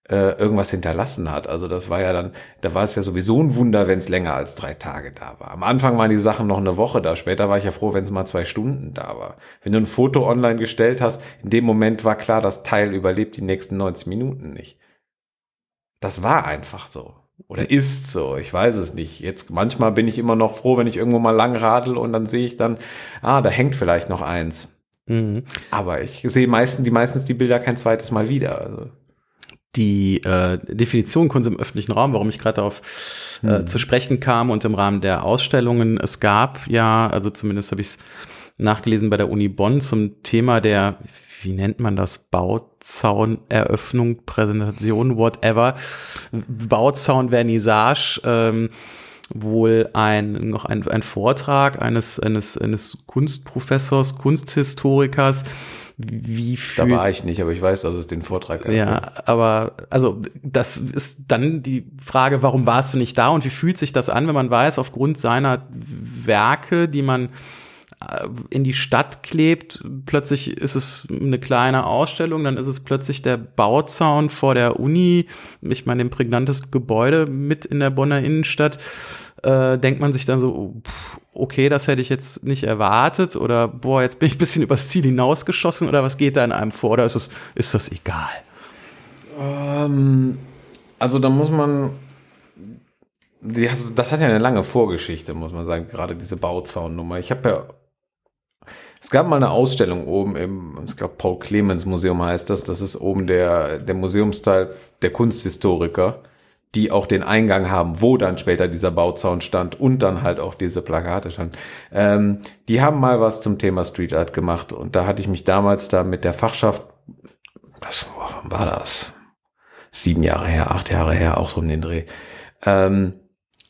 äh, irgendwas hinterlassen hat. Also das war ja dann, da war es ja sowieso ein Wunder, wenn es länger als drei Tage da war. Am Anfang waren die Sachen noch eine Woche da, später war ich ja froh, wenn es mal zwei Stunden da war. Wenn du ein Foto online gestellt hast, in dem Moment war klar, das Teil überlebt die nächsten 90 Minuten nicht. Das war einfach so. Oder ist so, ich weiß es nicht. Jetzt manchmal bin ich immer noch froh, wenn ich irgendwo mal lang radel und dann sehe ich dann, ah, da hängt vielleicht noch eins. Mhm. Aber ich sehe meistens die meistens die Bilder kein zweites Mal wieder. Also. Die äh, Definition Kunst im öffentlichen Raum, warum ich gerade darauf äh, hm. zu sprechen kam und im Rahmen der Ausstellungen. Es gab ja, also zumindest habe ich es nachgelesen bei der Uni Bonn zum Thema der, wie nennt man das, Bauzaun, Eröffnung, Präsentation, whatever, Bauzaun, Vernissage, ähm, wohl ein, noch ein, ein Vortrag eines, eines, eines Kunstprofessors, Kunsthistorikers, wie viel, Da war ich nicht, aber ich weiß, dass es den Vortrag gab. Ja, aber also das ist dann die Frage, warum warst du nicht da und wie fühlt sich das an, wenn man weiß, aufgrund seiner Werke, die man äh, in die Stadt klebt, plötzlich ist es eine kleine Ausstellung, dann ist es plötzlich der Bauzaun vor der Uni, ich meine, dem prägnantesten Gebäude mit in der Bonner Innenstadt äh, denkt man sich dann so, okay, das hätte ich jetzt nicht erwartet oder boah, jetzt bin ich ein bisschen übers Ziel hinausgeschossen oder was geht da in einem vor oder ist das, ist das egal? Ähm, also da muss man, das hat ja eine lange Vorgeschichte, muss man sagen, gerade diese Bauzaunnummer. Ich habe ja es gab mal eine Ausstellung oben im, ich glaube, Paul Clemens Museum heißt das. Das ist oben der, der Museumsteil der Kunsthistoriker die auch den Eingang haben, wo dann später dieser Bauzaun stand und dann halt auch diese Plakate stand. Ähm, die haben mal was zum Thema Street Art gemacht und da hatte ich mich damals da mit der Fachschaft, das war das? Sieben Jahre her, acht Jahre her, auch so um den Dreh. Ähm,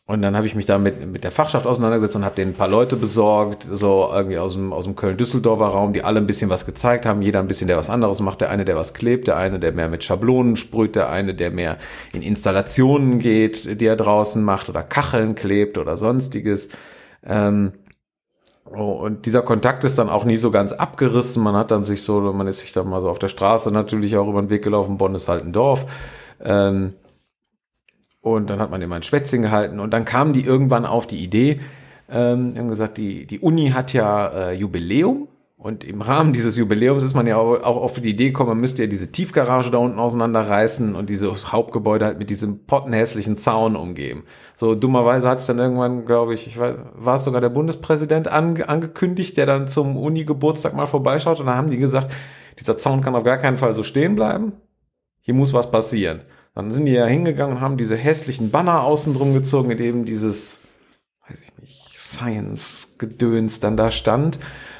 und dann habe ich mich da mit, mit der Fachschaft auseinandergesetzt und habe denen ein paar Leute besorgt, so irgendwie aus dem, aus dem Köln-Düsseldorfer Raum, die alle ein bisschen was gezeigt haben. Jeder ein bisschen, der was anderes macht. Der eine, der was klebt, der eine, der mehr mit Schablonen sprüht, der eine, der mehr in Installationen geht, die er draußen macht oder Kacheln klebt oder sonstiges. Ähm, oh, und dieser Kontakt ist dann auch nie so ganz abgerissen. Man hat dann sich so, man ist sich dann mal so auf der Straße natürlich auch über den Weg gelaufen. Bonn ist halt ein Dorf. Ähm, und dann hat man immer ein Schwätzchen gehalten und dann kamen die irgendwann auf die Idee, ähm, haben gesagt, die, die Uni hat ja äh, Jubiläum und im Rahmen dieses Jubiläums ist man ja auch, auf die Idee gekommen, man müsste ja diese Tiefgarage da unten auseinanderreißen und dieses Hauptgebäude halt mit diesem pottenhässlichen Zaun umgeben. So dummerweise hat es dann irgendwann, glaube ich, ich weiß, war es sogar der Bundespräsident ange angekündigt, der dann zum Uni-Geburtstag mal vorbeischaut und dann haben die gesagt, dieser Zaun kann auf gar keinen Fall so stehen bleiben. Hier muss was passieren. Dann sind die ja hingegangen und haben diese hässlichen Banner außen drum gezogen, in dem dieses, weiß ich nicht, Science-Gedöns dann da stand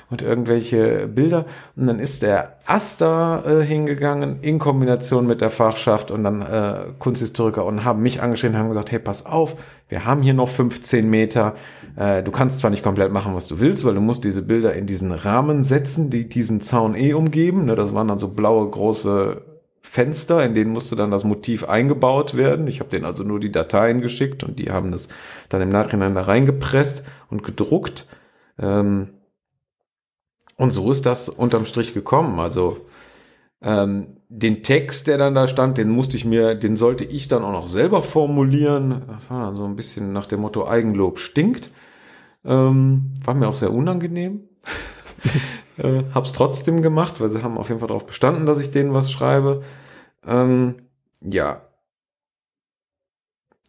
und irgendwelche Bilder. Und dann ist der Aster äh, hingegangen in Kombination mit der Fachschaft und dann äh, Kunsthistoriker und haben mich angeschrieben, haben gesagt, hey, pass auf, wir haben hier noch 15 Meter. Äh, du kannst zwar nicht komplett machen, was du willst, weil du musst diese Bilder in diesen Rahmen setzen, die diesen Zaun eh umgeben. Ne, das waren dann so blaue große Fenster, in denen musste dann das Motiv eingebaut werden. Ich habe denen also nur die Dateien geschickt und die haben das dann im Nachhinein da reingepresst und gedruckt. Ähm, und so ist das unterm Strich gekommen. Also ähm, den Text, der dann da stand, den musste ich mir, den sollte ich dann auch noch selber formulieren. Das war dann so ein bisschen nach dem Motto Eigenlob stinkt. Ähm, war mir auch sehr unangenehm. Äh, hab's trotzdem gemacht, weil sie haben auf jeden Fall darauf bestanden, dass ich denen was schreibe. Ähm, ja.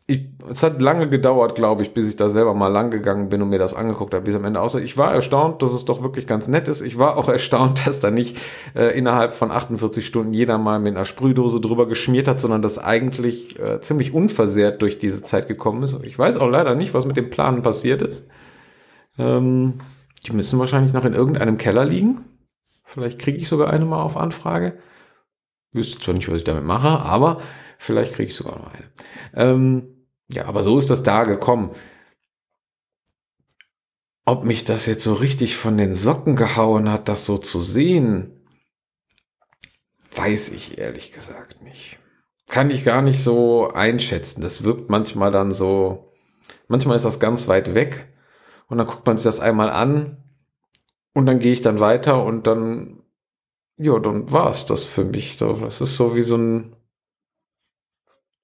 Ich, es hat lange gedauert, glaube ich, bis ich da selber mal lang gegangen bin und mir das angeguckt habe, wie es am Ende aussah. Ich war erstaunt, dass es doch wirklich ganz nett ist. Ich war auch erstaunt, dass da nicht äh, innerhalb von 48 Stunden jeder mal mit einer Sprühdose drüber geschmiert hat, sondern das eigentlich äh, ziemlich unversehrt durch diese Zeit gekommen ist. Ich weiß auch leider nicht, was mit dem Planen passiert ist. Ähm, die müssen wahrscheinlich noch in irgendeinem Keller liegen. Vielleicht kriege ich sogar eine mal auf Anfrage. Wüsste zwar nicht, was ich damit mache, aber vielleicht kriege ich sogar noch eine. Ähm, ja, aber so ist das da gekommen. Ob mich das jetzt so richtig von den Socken gehauen hat, das so zu sehen, weiß ich ehrlich gesagt nicht. Kann ich gar nicht so einschätzen. Das wirkt manchmal dann so, manchmal ist das ganz weit weg und dann guckt man sich das einmal an und dann gehe ich dann weiter und dann, ja, dann war es das für mich. So, das ist so wie so ein,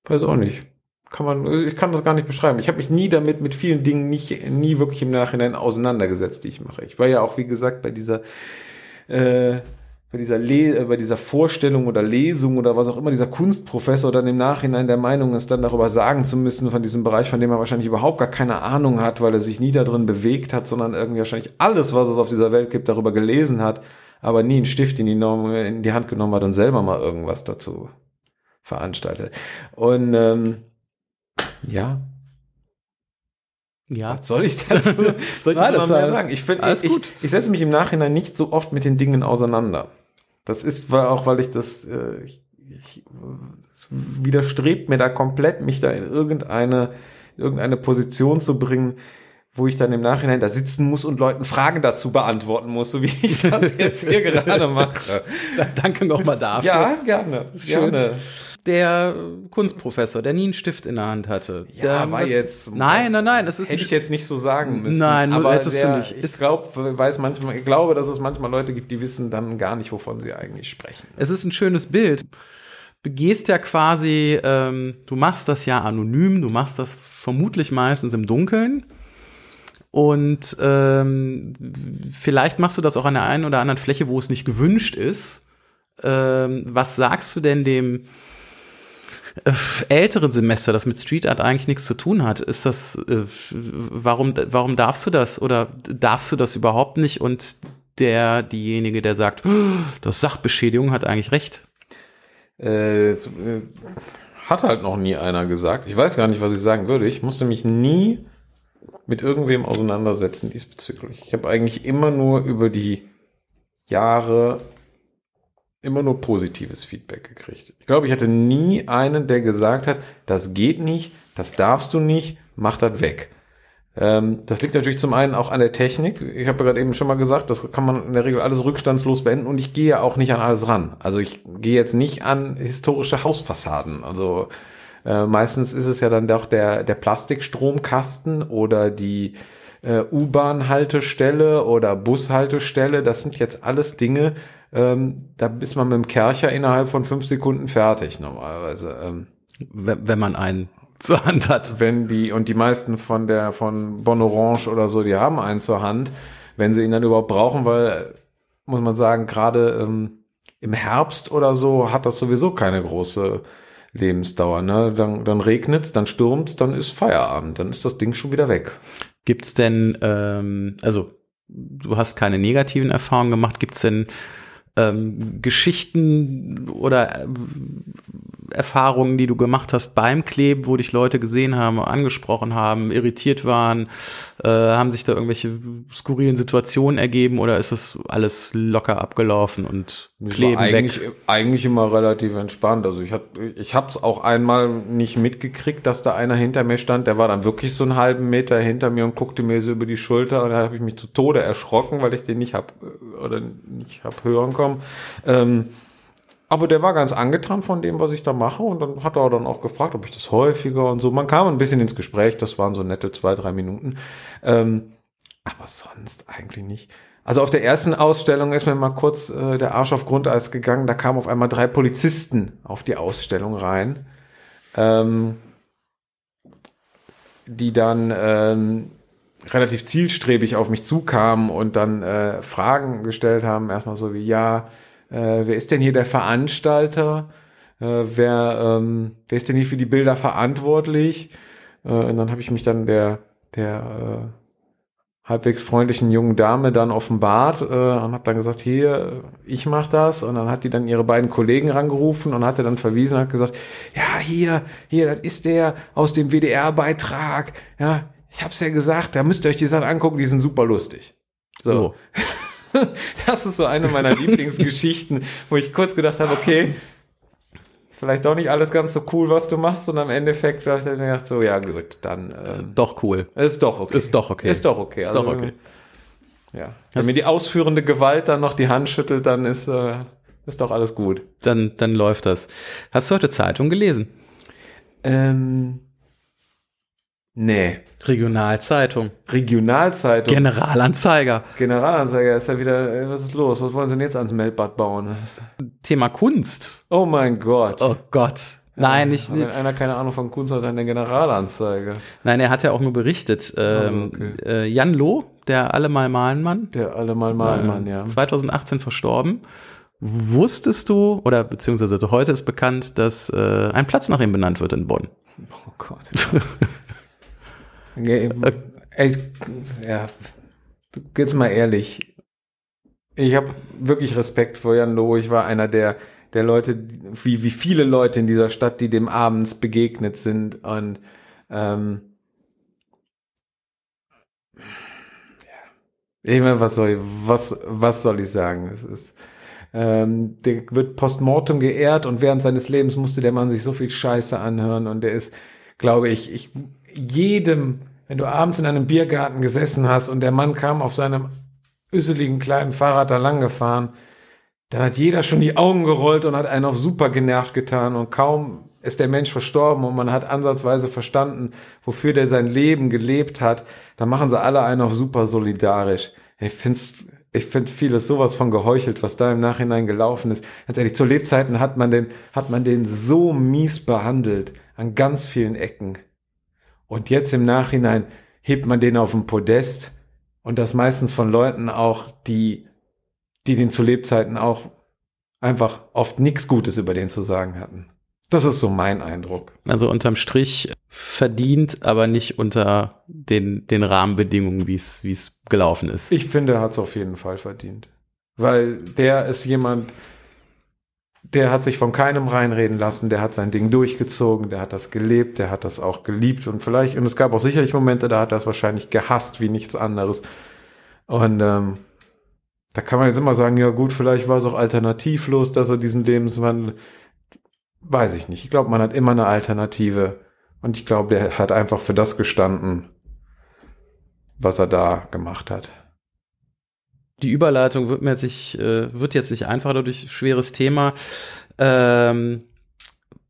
weiß auch nicht. Kann man, ich kann das gar nicht beschreiben. Ich habe mich nie damit mit vielen Dingen nicht, nie wirklich im Nachhinein auseinandergesetzt, die ich mache. Ich war ja auch, wie gesagt, bei dieser äh, bei dieser, Le äh, bei dieser Vorstellung oder Lesung oder was auch immer dieser Kunstprofessor dann im Nachhinein der Meinung ist, dann darüber sagen zu müssen von diesem Bereich, von dem er wahrscheinlich überhaupt gar keine Ahnung hat, weil er sich nie darin bewegt hat, sondern irgendwie wahrscheinlich alles, was es auf dieser Welt gibt, darüber gelesen hat, aber nie einen Stift in die, in die Hand genommen hat und selber mal irgendwas dazu veranstaltet. Und ähm, ja, Ja. was soll ich dazu, soll ich Nein, dazu das noch mehr sagen? Ich, find, ich, ich, ich setze mich im Nachhinein nicht so oft mit den Dingen auseinander. Das ist auch, weil ich das, äh, ich, ich, es widerstrebt mir da komplett, mich da in irgendeine, irgendeine Position zu bringen, wo ich dann im Nachhinein da sitzen muss und Leuten Fragen dazu beantworten muss, so wie ich das jetzt hier gerade mache. Da, danke nochmal dafür. Ja, gerne. Schön. gerne. Der Kunstprofessor, der nie einen Stift in der Hand hatte. Ja, der, war das- jetzt- Nein, nein, nein. Es ist Hätte ich jetzt nicht so sagen müssen. Nein, aber hättest du der, nicht. Ich Ist- glaube, weiß manchmal, ich glaube, dass es manchmal Leute gibt, die wissen dann gar nicht, wovon sie eigentlich sprechen. Es ist ein schönes Bild. Du gehst ja quasi, ähm, du machst das ja anonym, du machst das vermutlich meistens im Dunkeln. Und ähm, vielleicht machst du das auch an der einen oder anderen Fläche, wo es nicht gewünscht ist. Ähm, was sagst du denn dem älteren Semester, das mit Street Art eigentlich nichts zu tun hat? Ist das, äh, warum, warum darfst du das oder darfst du das überhaupt nicht? Und der, diejenige, der sagt, "Oh, das Sachbeschädigung, hat eigentlich recht. Äh, äh, hat halt noch nie einer gesagt. Ich weiß gar nicht, was ich sagen würde. Ich musste mich nie mit irgendwem auseinandersetzen diesbezüglich. Ich habe eigentlich immer nur über die Jahre immer nur positives Feedback gekriegt. Ich glaube, ich hatte nie einen, der gesagt hat, das geht nicht, das darfst du nicht, mach das weg. Ähm, das liegt natürlich zum einen auch an der Technik. Ich habe gerade eben schon mal gesagt, das kann man in der Regel alles rückstandslos beenden und ich gehe ja auch nicht an alles ran. Also ich gehe jetzt nicht an historische Hausfassaden. Also äh, meistens ist es ja dann doch der, der Plastikstromkasten oder die äh, U-Bahn-Haltestelle oder Bushaltestelle. Das sind jetzt alles Dinge, ähm, da ist man mit dem Kercher innerhalb von fünf Sekunden fertig normalerweise. Ähm, Wenn, wenn man einen zur Hand hat. wenn die, und die meisten von der, von Bon Orange oder so, die haben einen zur Hand, wenn sie ihn dann überhaupt brauchen, weil, äh, muss man sagen, gerade ähm, im Herbst oder so hat das sowieso keine große Lebensdauer. Ne? Dann, dann regnet's, dann stürmt's, dann ist Feierabend, dann ist das Ding schon wieder weg. Gibt's denn, ähm, also du hast keine negativen Erfahrungen gemacht, gibt's denn ähm, Geschichten oder äh, Erfahrungen, die du gemacht hast beim Kleben, wo dich Leute gesehen haben, angesprochen haben, irritiert waren? Äh, haben sich da irgendwelche skurrilen Situationen ergeben oder ist das alles locker abgelaufen und Das kleben eigentlich, weg? eigentlich immer relativ entspannt. Also ich hab, ich hab's auch einmal nicht mitgekriegt, dass da einer hinter mir stand. Der war dann wirklich so einen halben Meter hinter mir und guckte mir so über die Schulter und da habe ich mich zu Tode erschrocken, weil ich den nicht hab äh, oder nicht hab hören kommen. Ähm, aber der war ganz angetan von dem, was ich da mache und dann hat er dann auch gefragt, ob ich das häufiger und so. Man kam ein bisschen ins Gespräch, das waren so nette zwei, drei Minuten. Ähm, aber sonst eigentlich nicht. Also auf der ersten Ausstellung ist mir mal kurz äh, der Arsch auf Grundeis gegangen. Da kamen auf einmal drei Polizisten auf die Ausstellung rein, ähm, die dann ähm, relativ zielstrebig auf mich zukamen und dann äh, Fragen gestellt haben. Erstmal so wie, ja, äh, wer ist denn hier der Veranstalter? Äh, wer, ähm, wer ist denn hier für die Bilder verantwortlich? Äh, und dann habe ich mich dann der, der äh, halbwegs freundlichen jungen Dame dann offenbart äh, und habe dann gesagt, hier, ich mach das. Und dann hat die dann ihre beiden Kollegen rangerufen und hatte dann verwiesen und hat gesagt, ja, hier, hier, das ist der aus dem WDR-Beitrag. Ja, ich hab's ja gesagt, da müsst ihr euch die Sachen angucken, die sind super lustig. So. Das ist so eine meiner Lieblingsgeschichten, wo ich kurz gedacht habe, okay, vielleicht doch nicht alles ganz so cool, was du machst, und am Endeffekt habe ich dann gedacht, so, ja gut, dann ähm, Doch cool. ist doch okay. Ist doch okay. Ist doch okay. Ist doch okay. Ja. Hast- Wenn mir die ausführende Gewalt dann noch die Hand schüttelt, dann ist, äh, ist doch alles gut. Dann, dann läuft das. Hast du heute Zeitung gelesen? Ähm, nee. Regionalzeitung. Regionalzeitung. Generalanzeiger. Generalanzeiger ist ja wieder, äh, was ist los? Was wollen sie denn jetzt ans Meldbad bauen? Thema Kunst. Oh mein Gott. Oh Gott. Nein, nicht, Wenn einer keine Ahnung von Kunst hat, dann eine Generalanzeige. nein, er hat ja auch nur berichtet. Ähm, okay. äh, Jan Loh, der Allemal malen Mann, Der allemal mal Mann, ja. 2018 verstorben. Wusstest du, oder beziehungsweise heute ist bekannt, dass äh, ein Platz nach ihm benannt wird in Bonn? Oh Gott. okay, ey, ja, jetzt mal ehrlich. Ich habe wirklich Respekt vor Jan Loh. Ich war einer der der Leute, wie, wie viele Leute in dieser Stadt, die dem abends begegnet sind und ähm, ja. ich meine, was soll ich, was, was soll ich sagen? Es ist, ähm, der wird postmortem geehrt und während seines Lebens musste der Mann sich so viel Scheiße anhören und der ist, glaube ich, ich jedem, wenn du abends in einem Biergarten gesessen hast und der Mann kam auf seinem üsseligen kleinen Fahrrad da lang gefahren, dann hat jeder schon die Augen gerollt und hat einen auf super genervt getan und kaum ist der Mensch verstorben und man hat ansatzweise verstanden, wofür der sein Leben gelebt hat, dann machen sie alle einen auf super solidarisch. Ich find's, ich find vieles sowas von geheuchelt, was da im Nachhinein gelaufen ist. Ganz ehrlich, zu Lebzeiten hat man den, hat man den so mies behandelt an ganz vielen Ecken. Und jetzt im Nachhinein hebt man den auf den Podest und das meistens von Leuten auch, die die den zu Lebzeiten auch einfach oft nichts Gutes über den zu sagen hatten. Das ist so mein Eindruck. Also unterm Strich verdient, aber nicht unter den, den Rahmenbedingungen, wie es wie es gelaufen ist. Ich finde, er hat es auf jeden Fall verdient. Weil der ist jemand, der hat sich von keinem reinreden lassen, der hat sein Ding durchgezogen, der hat das gelebt, der hat das auch geliebt und vielleicht, und es gab auch sicherlich Momente, da hat er es wahrscheinlich gehasst wie nichts anderes. Und ähm, da kann man jetzt immer sagen, ja gut, vielleicht war es auch alternativlos, dass er diesen Lebenswandel, weiß ich nicht. Ich glaube, man hat immer eine Alternative. Und ich glaube, der hat einfach für das gestanden, was er da gemacht hat. Die Überleitung wird mir jetzt nicht, äh, wird jetzt nicht einfacher dadurch schweres Thema. Ähm,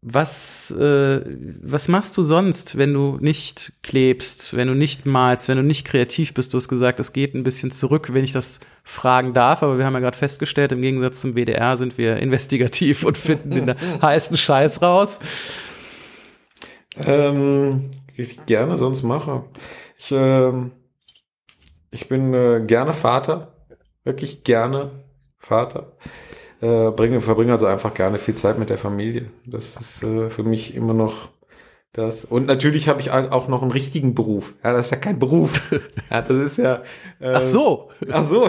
was, äh, was machst du sonst, wenn du nicht klebst, wenn du nicht malst, wenn du nicht kreativ bist? Du hast gesagt, es geht ein bisschen zurück, wenn ich das fragen darf, aber wir haben ja gerade festgestellt, im Gegensatz zum WDR sind wir investigativ und finden den heißen Scheiß raus. Ähm, ich gerne sonst mache. Ich, ähm, ich bin äh, gerne Vater, wirklich gerne Vater äh, bringe, verbringe also einfach gerne viel Zeit mit der Familie. Das ist äh, für mich immer noch das. Und natürlich habe ich auch noch einen richtigen Beruf. Ja, das ist ja kein Beruf. ja, das ist ja. Äh, ach so. Ach so.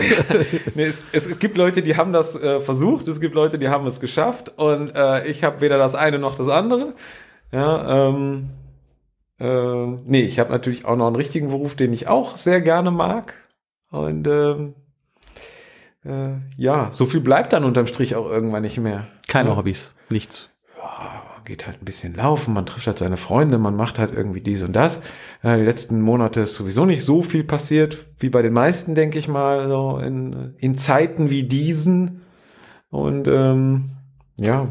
nee, es, es gibt Leute, die haben das äh, versucht. Es gibt Leute, die haben es geschafft. Und äh, ich habe weder das eine noch das andere. Ja. Ähm, äh, nee, ich habe natürlich auch noch einen richtigen Beruf, den ich auch sehr gerne mag. Und ähm, äh, ja, so viel bleibt dann unterm Strich auch irgendwann nicht mehr. Keine ja. Hobbys, nichts. Ja, geht halt ein bisschen laufen, man trifft halt seine Freunde, man macht halt irgendwie dies und das. Äh, die letzten Monate ist sowieso nicht so viel passiert, wie bei den meisten, denke ich mal, so in, in Zeiten wie diesen. Und ähm, ja,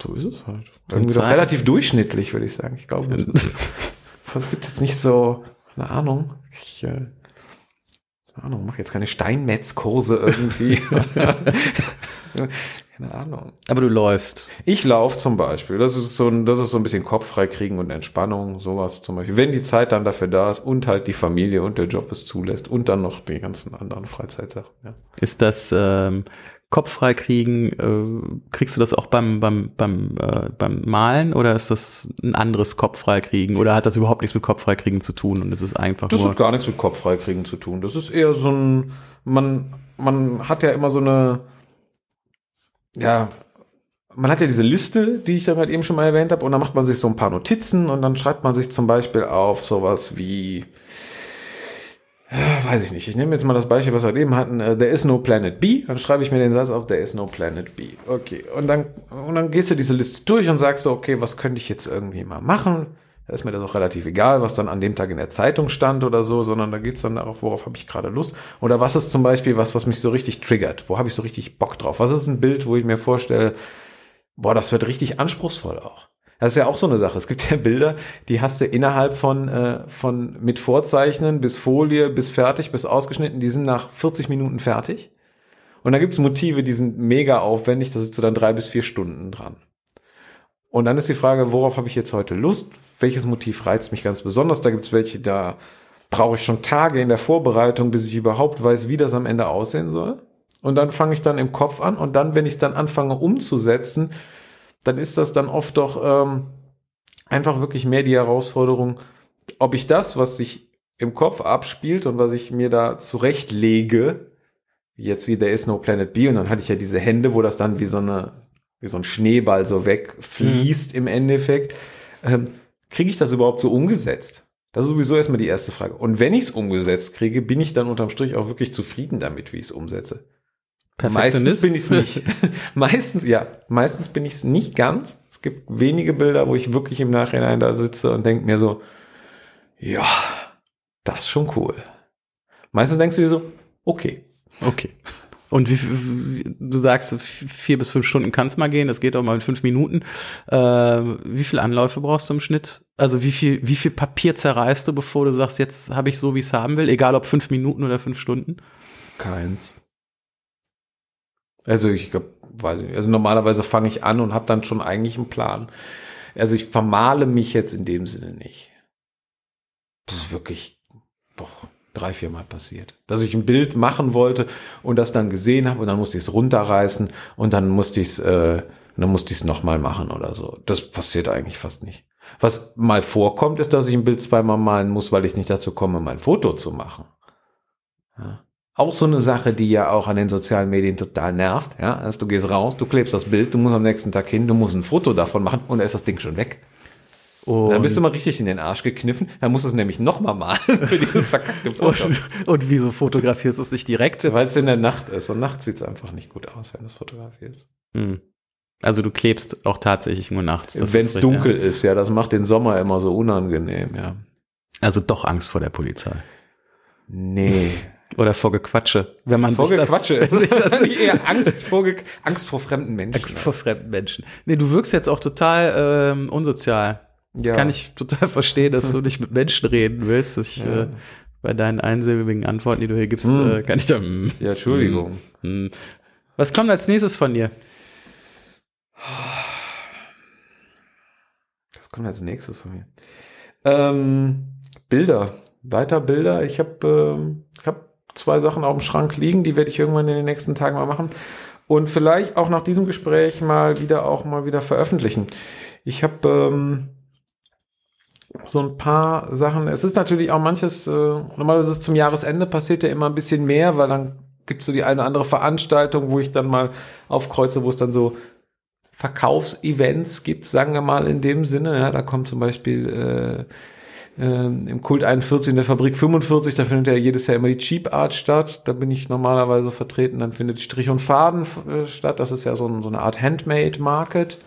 so ist es halt. Irgendwie doch relativ durchschnittlich, würde ich sagen. Ich glaube, es gibt jetzt nicht so, eine Ahnung. Ich, äh, Ahnung, mach jetzt keine Steinmetzkurse irgendwie. keine Ahnung. Aber du läufst. Ich laufe zum Beispiel. Das ist so ein, das ist so ein bisschen Kopf freikriegen und Entspannung, sowas zum Beispiel. Wenn die Zeit dann dafür da ist und halt die Familie und der Job es zulässt und dann noch die ganzen anderen Freizeitsachen. Ja. Ist das ähm, Kopf frei kriegen, äh, kriegst du das auch beim, beim, beim, äh, beim Malen oder ist das ein anderes Kopf frei kriegen oder hat das überhaupt nichts mit Kopf frei kriegen zu tun und es ist einfach Das nur hat gar nichts mit Kopf frei kriegen zu tun. Das ist eher so ein, man, man hat ja immer so eine, ja, man hat ja diese Liste, die ich dann halt eben schon mal erwähnt habe und dann macht man sich so ein paar Notizen und dann schreibt man sich zum Beispiel auf sowas wie, weiß ich nicht. Ich nehme jetzt mal das Beispiel, was wir eben hatten. Uh, there is no planet B. Dann schreibe ich mir den Satz auf, there is no planet B. Okay. Und dann, und dann gehst du diese Liste durch und sagst so, okay, was könnte ich jetzt irgendwie mal machen? Da ist mir das auch relativ egal, was dann an dem Tag in der Zeitung stand oder so, sondern da geht's dann darauf, worauf habe ich gerade Lust. Oder was ist zum Beispiel was, was mich so richtig triggert? Wo habe ich so richtig Bock drauf? Was ist ein Bild, wo ich mir vorstelle, boah, das wird richtig anspruchsvoll auch. Das ist ja auch so eine Sache. Es gibt ja Bilder, die hast du innerhalb von, äh, von mit Vorzeichnen bis Folie, bis fertig, bis ausgeschnitten, die sind nach 40 Minuten fertig. Und dann gibt's Motive, die sind mega aufwendig, da sitzt du dann drei bis vier Stunden dran. Und dann ist die Frage, worauf habe ich jetzt heute Lust? Welches Motiv reizt mich ganz besonders? Da gibt's welche, da brauche ich schon Tage in der Vorbereitung, bis ich überhaupt weiß, wie das am Ende aussehen soll. Und dann fange ich dann im Kopf an und dann, wenn ich dann anfange umzusetzen, dann ist das dann oft doch ähm, einfach wirklich mehr die Herausforderung, ob ich das, was sich im Kopf abspielt und was ich mir da zurechtlege, jetzt wie There is no Planet B, und dann hatte ich ja diese Hände, wo das dann wie so eine wie so ein Schneeball so wegfließt im Endeffekt. Ähm, kriege ich das überhaupt so umgesetzt? Das ist sowieso erstmal die erste Frage. Und wenn ich es umgesetzt kriege, bin ich dann unterm Strich auch wirklich zufrieden damit, wie ich es umsetze. Meistens bin ich es nicht. meistens, ja, meistens bin ich es nicht ganz. Es gibt wenige Bilder, wo ich wirklich im Nachhinein da sitze und denke mir so, ja, das ist schon cool. Meistens denkst du dir so, okay. Okay. Und wie, wie, du sagst, vier bis fünf Stunden kann es mal gehen, das geht auch mal in fünf Minuten. Äh, wie viele Anläufe brauchst du im Schnitt? Also wie viel, wie viel Papier zerreißt du, bevor du sagst, jetzt habe ich so, wie ich es haben will, egal ob fünf Minuten oder fünf Stunden? Keins. Also ich glaube, also normalerweise fange ich an und habe dann schon eigentlich einen Plan. Also ich vermale mich jetzt in dem Sinne nicht. Das ist wirklich doch drei, vier Mal passiert. Dass ich ein Bild machen wollte und das dann gesehen habe und dann musste ich es runterreißen und dann musste ich es, äh, dann musste ich es nochmal machen oder so. Das passiert eigentlich fast nicht. Was mal vorkommt, ist, dass ich ein Bild zweimal malen muss, weil ich nicht dazu komme, mein Foto zu machen. Ja. Auch so eine Sache, die ja auch an den sozialen Medien total nervt. Ja, also du gehst raus, du klebst das Bild, du musst am nächsten Tag hin, du musst ein Foto davon machen und dann ist das Ding schon weg. Und dann bist du mal richtig in den Arsch gekniffen. Dann musst du es nämlich nochmal malen für dieses verkackte Foto. und, und wieso fotografierst du es nicht direkt? Weil es in der Nacht ist. Und nachts sieht es einfach nicht gut aus, wenn du es fotografierst. Hm. Also du klebst auch tatsächlich nur nachts. Wenn es dunkel ja. ist, ja, das macht den Sommer immer so unangenehm, ja. Also doch Angst vor der Polizei. Nee. Oder vor Gequatsche. Wenn man vor Gequatsche. ist es ist nicht eher Angst vor, Angst vor fremden Menschen. Angst vor fremden Menschen. Nee, du wirkst jetzt auch total ähm, unsozial. Ja. Kann ich total verstehen, dass du nicht mit Menschen reden willst. Dass ich, ja. äh, bei deinen einsilbigen Antworten, die du hier gibst, hm. äh, kann ich da. Mm, ja, Entschuldigung. Mm, mm. Was kommt als nächstes von dir? Was kommt als nächstes von mir? Ähm, Bilder. Weiter Bilder. Ich habe ähm, zwei Sachen auf dem Schrank liegen, die werde ich irgendwann in den nächsten Tagen mal machen. Und vielleicht auch nach diesem Gespräch mal wieder auch mal wieder veröffentlichen. Ich habe ähm, so ein paar Sachen. Es ist natürlich auch manches, äh, normalerweise ist zum Jahresende passiert ja immer ein bisschen mehr, weil dann gibt es so die eine oder andere Veranstaltung, wo ich dann mal aufkreuze, wo es dann so Verkaufsevents gibt, sagen wir mal in dem Sinne. Ja, da kommt zum Beispiel äh, im Kult 41 in der Fabrik 45, da findet ja jedes Jahr immer die Cheap Art statt. Da bin ich normalerweise vertreten. Dann findet Strich und Faden äh, statt. Das ist ja so, ein, so eine Art Handmade Market.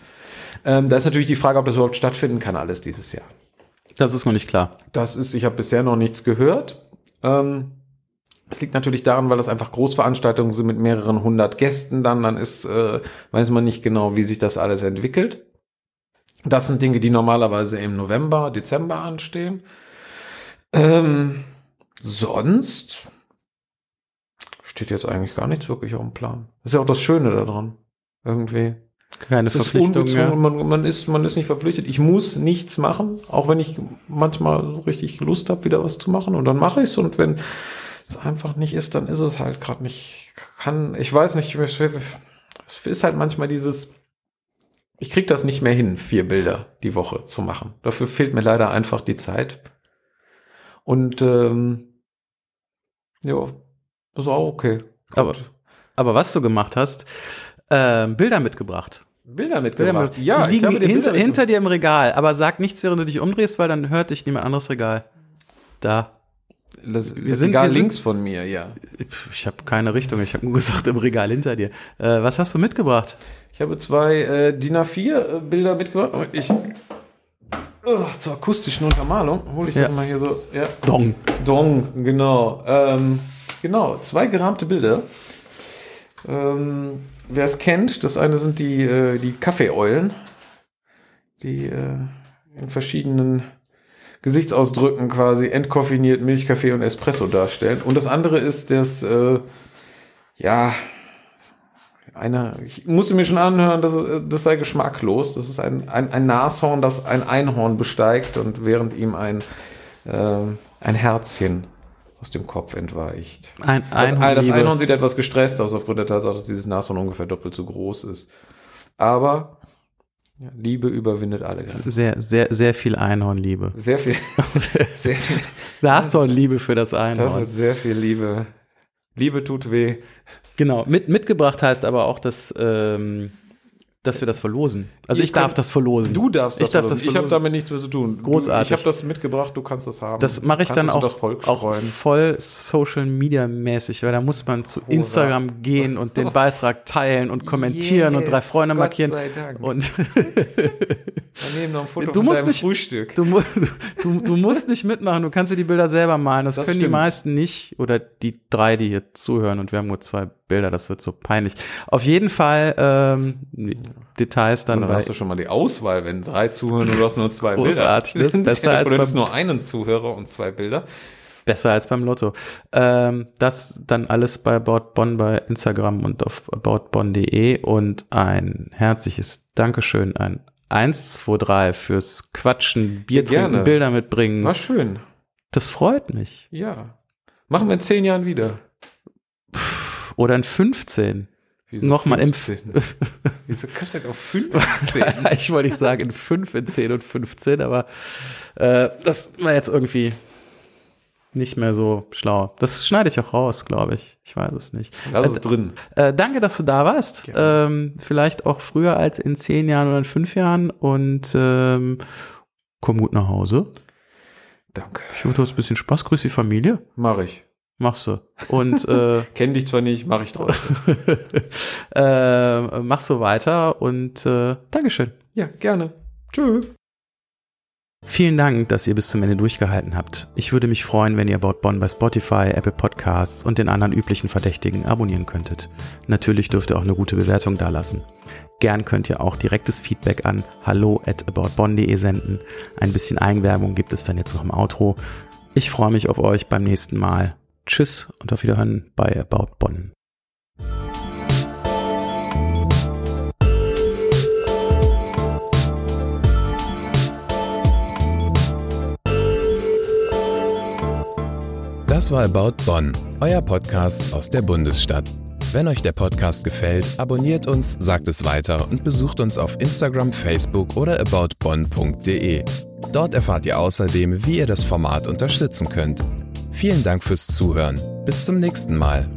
Ähm, da ist natürlich die Frage, ob das überhaupt stattfinden kann, alles dieses Jahr. Das ist noch nicht klar. Das ist, ich habe bisher noch nichts gehört. Ähm, es liegt natürlich daran, weil das einfach Großveranstaltungen sind mit mehreren hundert Gästen dann, dann ist, äh, weiß man nicht genau, wie sich das alles entwickelt. Das sind Dinge, die normalerweise im November, Dezember anstehen. Ähm, sonst steht jetzt eigentlich gar nichts wirklich auf dem Plan. Das ist ja auch das Schöne daran. Irgendwie. Keine es Verpflichtung. Ist ja. man, man, ist, man ist nicht verpflichtet. Ich muss nichts machen, auch wenn ich manchmal so richtig Lust habe, wieder was zu machen. Und dann mache ich es. Und wenn es einfach nicht ist, dann ist es halt gerade nicht. Kann, ich weiß nicht, es ist halt manchmal dieses, ich krieg das nicht mehr hin, vier Bilder die Woche zu machen. Dafür fehlt mir leider einfach die Zeit. Und ähm, ja, ist auch okay. Aber, aber was du gemacht hast, äh, Bilder mitgebracht. Bilder mitgebracht. Bilder, ja, die liegen hinter, hinter, dir im Regal, aber sag nichts, während du dich umdrehst, weil dann hört dich niemand anderes Regal. Da. Das, wir sind Regal wir links sind, von mir, ja. Ich habe keine Richtung, ich habe nur gesagt im Regal hinter dir. Äh, was hast du mitgebracht? Ich habe zwei äh, DIN A4 äh, mitgebracht. Ich oh, zur akustischen Untermalung hole ich ja. das mal hier so. Ja. Dong. Dong, genau. Ähm, genau, zwei gerahmte Bilder. Ähm, wer es kennt, das eine sind die, äh, die Kaffeeeulen, die äh, in verschiedenen Gesichtsausdrücken quasi entkoffiniert Milchkaffee und Espresso darstellen. Und das andere ist das, äh, ja, einer, ich musste mir schon anhören, dass, das sei geschmacklos. Das ist ein, ein, ein Nashorn, das ein Einhorn besteigt und während ihm ein, äh, ein Herzchen aus dem Kopf entweicht. Ein, Einhorn, das, das Einhorn sieht etwas gestresst aus, aufgrund der Tatsache, dass dieses Nashorn ungefähr doppelt so groß ist. Aber ja, Liebe überwindet alle Grenzen. Sehr, sehr, sehr viel Einhornliebe. Sehr viel. sehr viel. Nashornliebe für das Einhorn. Das wird sehr viel Liebe. Liebe tut weh. Genau. Mit, mitgebracht heißt aber auch, dass ähm, dass wir das verlosen. Also Ihr ich darf das verlosen. Du darfst das Ich darf das verlosen. Ich habe damit nichts mehr zu tun. Großartig. Du, ich habe das mitgebracht, du kannst das haben. Das mache ich Kannst dann auch, das auch voll Social Media mäßig, weil da muss man zu Instagram gehen und den Beitrag teilen und kommentieren und drei Yes, Freunde Gott markieren. sei Dank. Und Daneben noch ein Foto Du von musst nicht- Frühstück. du, du, du musst nicht mitmachen, du kannst dir die Bilder selber malen. Das, Das können die stimmt. meisten nicht oder die drei, die hier zuhören und wir haben nur zwei Bilder, das wird so peinlich. Auf jeden Fall ähm, Details dann Dann bei hast du schon mal die Auswahl, wenn drei zuhören und du hast nur zwei Großartig, Bilder. ist besser als beim- nur einen Zuhörer und zwei Bilder. Besser als beim Lotto. Ähm, das dann alles bei About Bonn bei Instagram und auf aboutbonn.de und ein herzliches Dankeschön an 123 fürs Quatschen, Bier Ja, trinken, Bilder mitbringen. War schön. Das freut mich. Ja. Machen wir in zehn Jahren wieder. Oder in 15. Wieso Nochmal im- 15? Wieso kommst du denn auf 15? ich wollte nicht sagen in 5, in 10 und 15, aber äh, das war jetzt irgendwie nicht mehr so schlau. Das schneide ich auch raus, glaube ich. Ich weiß es nicht. Lass Äh, es drin. Äh, danke, dass du da warst. Gerne. Ähm, vielleicht auch früher als in zehn Jahren oder in fünf Jahren. Und ähm, komm gut nach Hause. Danke. Ich hoffe, du hast ein bisschen Spaß. Grüß die Familie. Mach ich. Machst du. Und äh, Kenn dich zwar nicht, mach ich trotzdem. äh, mach so weiter. Und äh, Dankeschön. ja, gerne. Tschö. Vielen Dank, dass ihr bis zum Ende durchgehalten habt. Ich würde mich freuen, wenn ihr About Bonn bei Spotify, Apple Podcasts und den anderen üblichen Verdächtigen abonnieren könntet. Natürlich dürft ihr auch eine gute Bewertung dalassen. Gern könnt ihr auch direktes Feedback an hallo at aboutbonn.de senden. Ein bisschen Eigenwerbung gibt es dann jetzt noch im Outro. Ich freue mich auf euch beim nächsten Mal. Tschüss und auf Wiederhören bei About Bonn. Das war About Bonn, euer Podcast aus der Bundesstadt. Wenn euch der Podcast gefällt, abonniert uns, sagt es weiter und besucht uns auf Instagram, Facebook oder aboutbonn.de. Dort erfahrt ihr außerdem, wie ihr das Format unterstützen könnt. Vielen Dank fürs Zuhören. Bis zum nächsten Mal.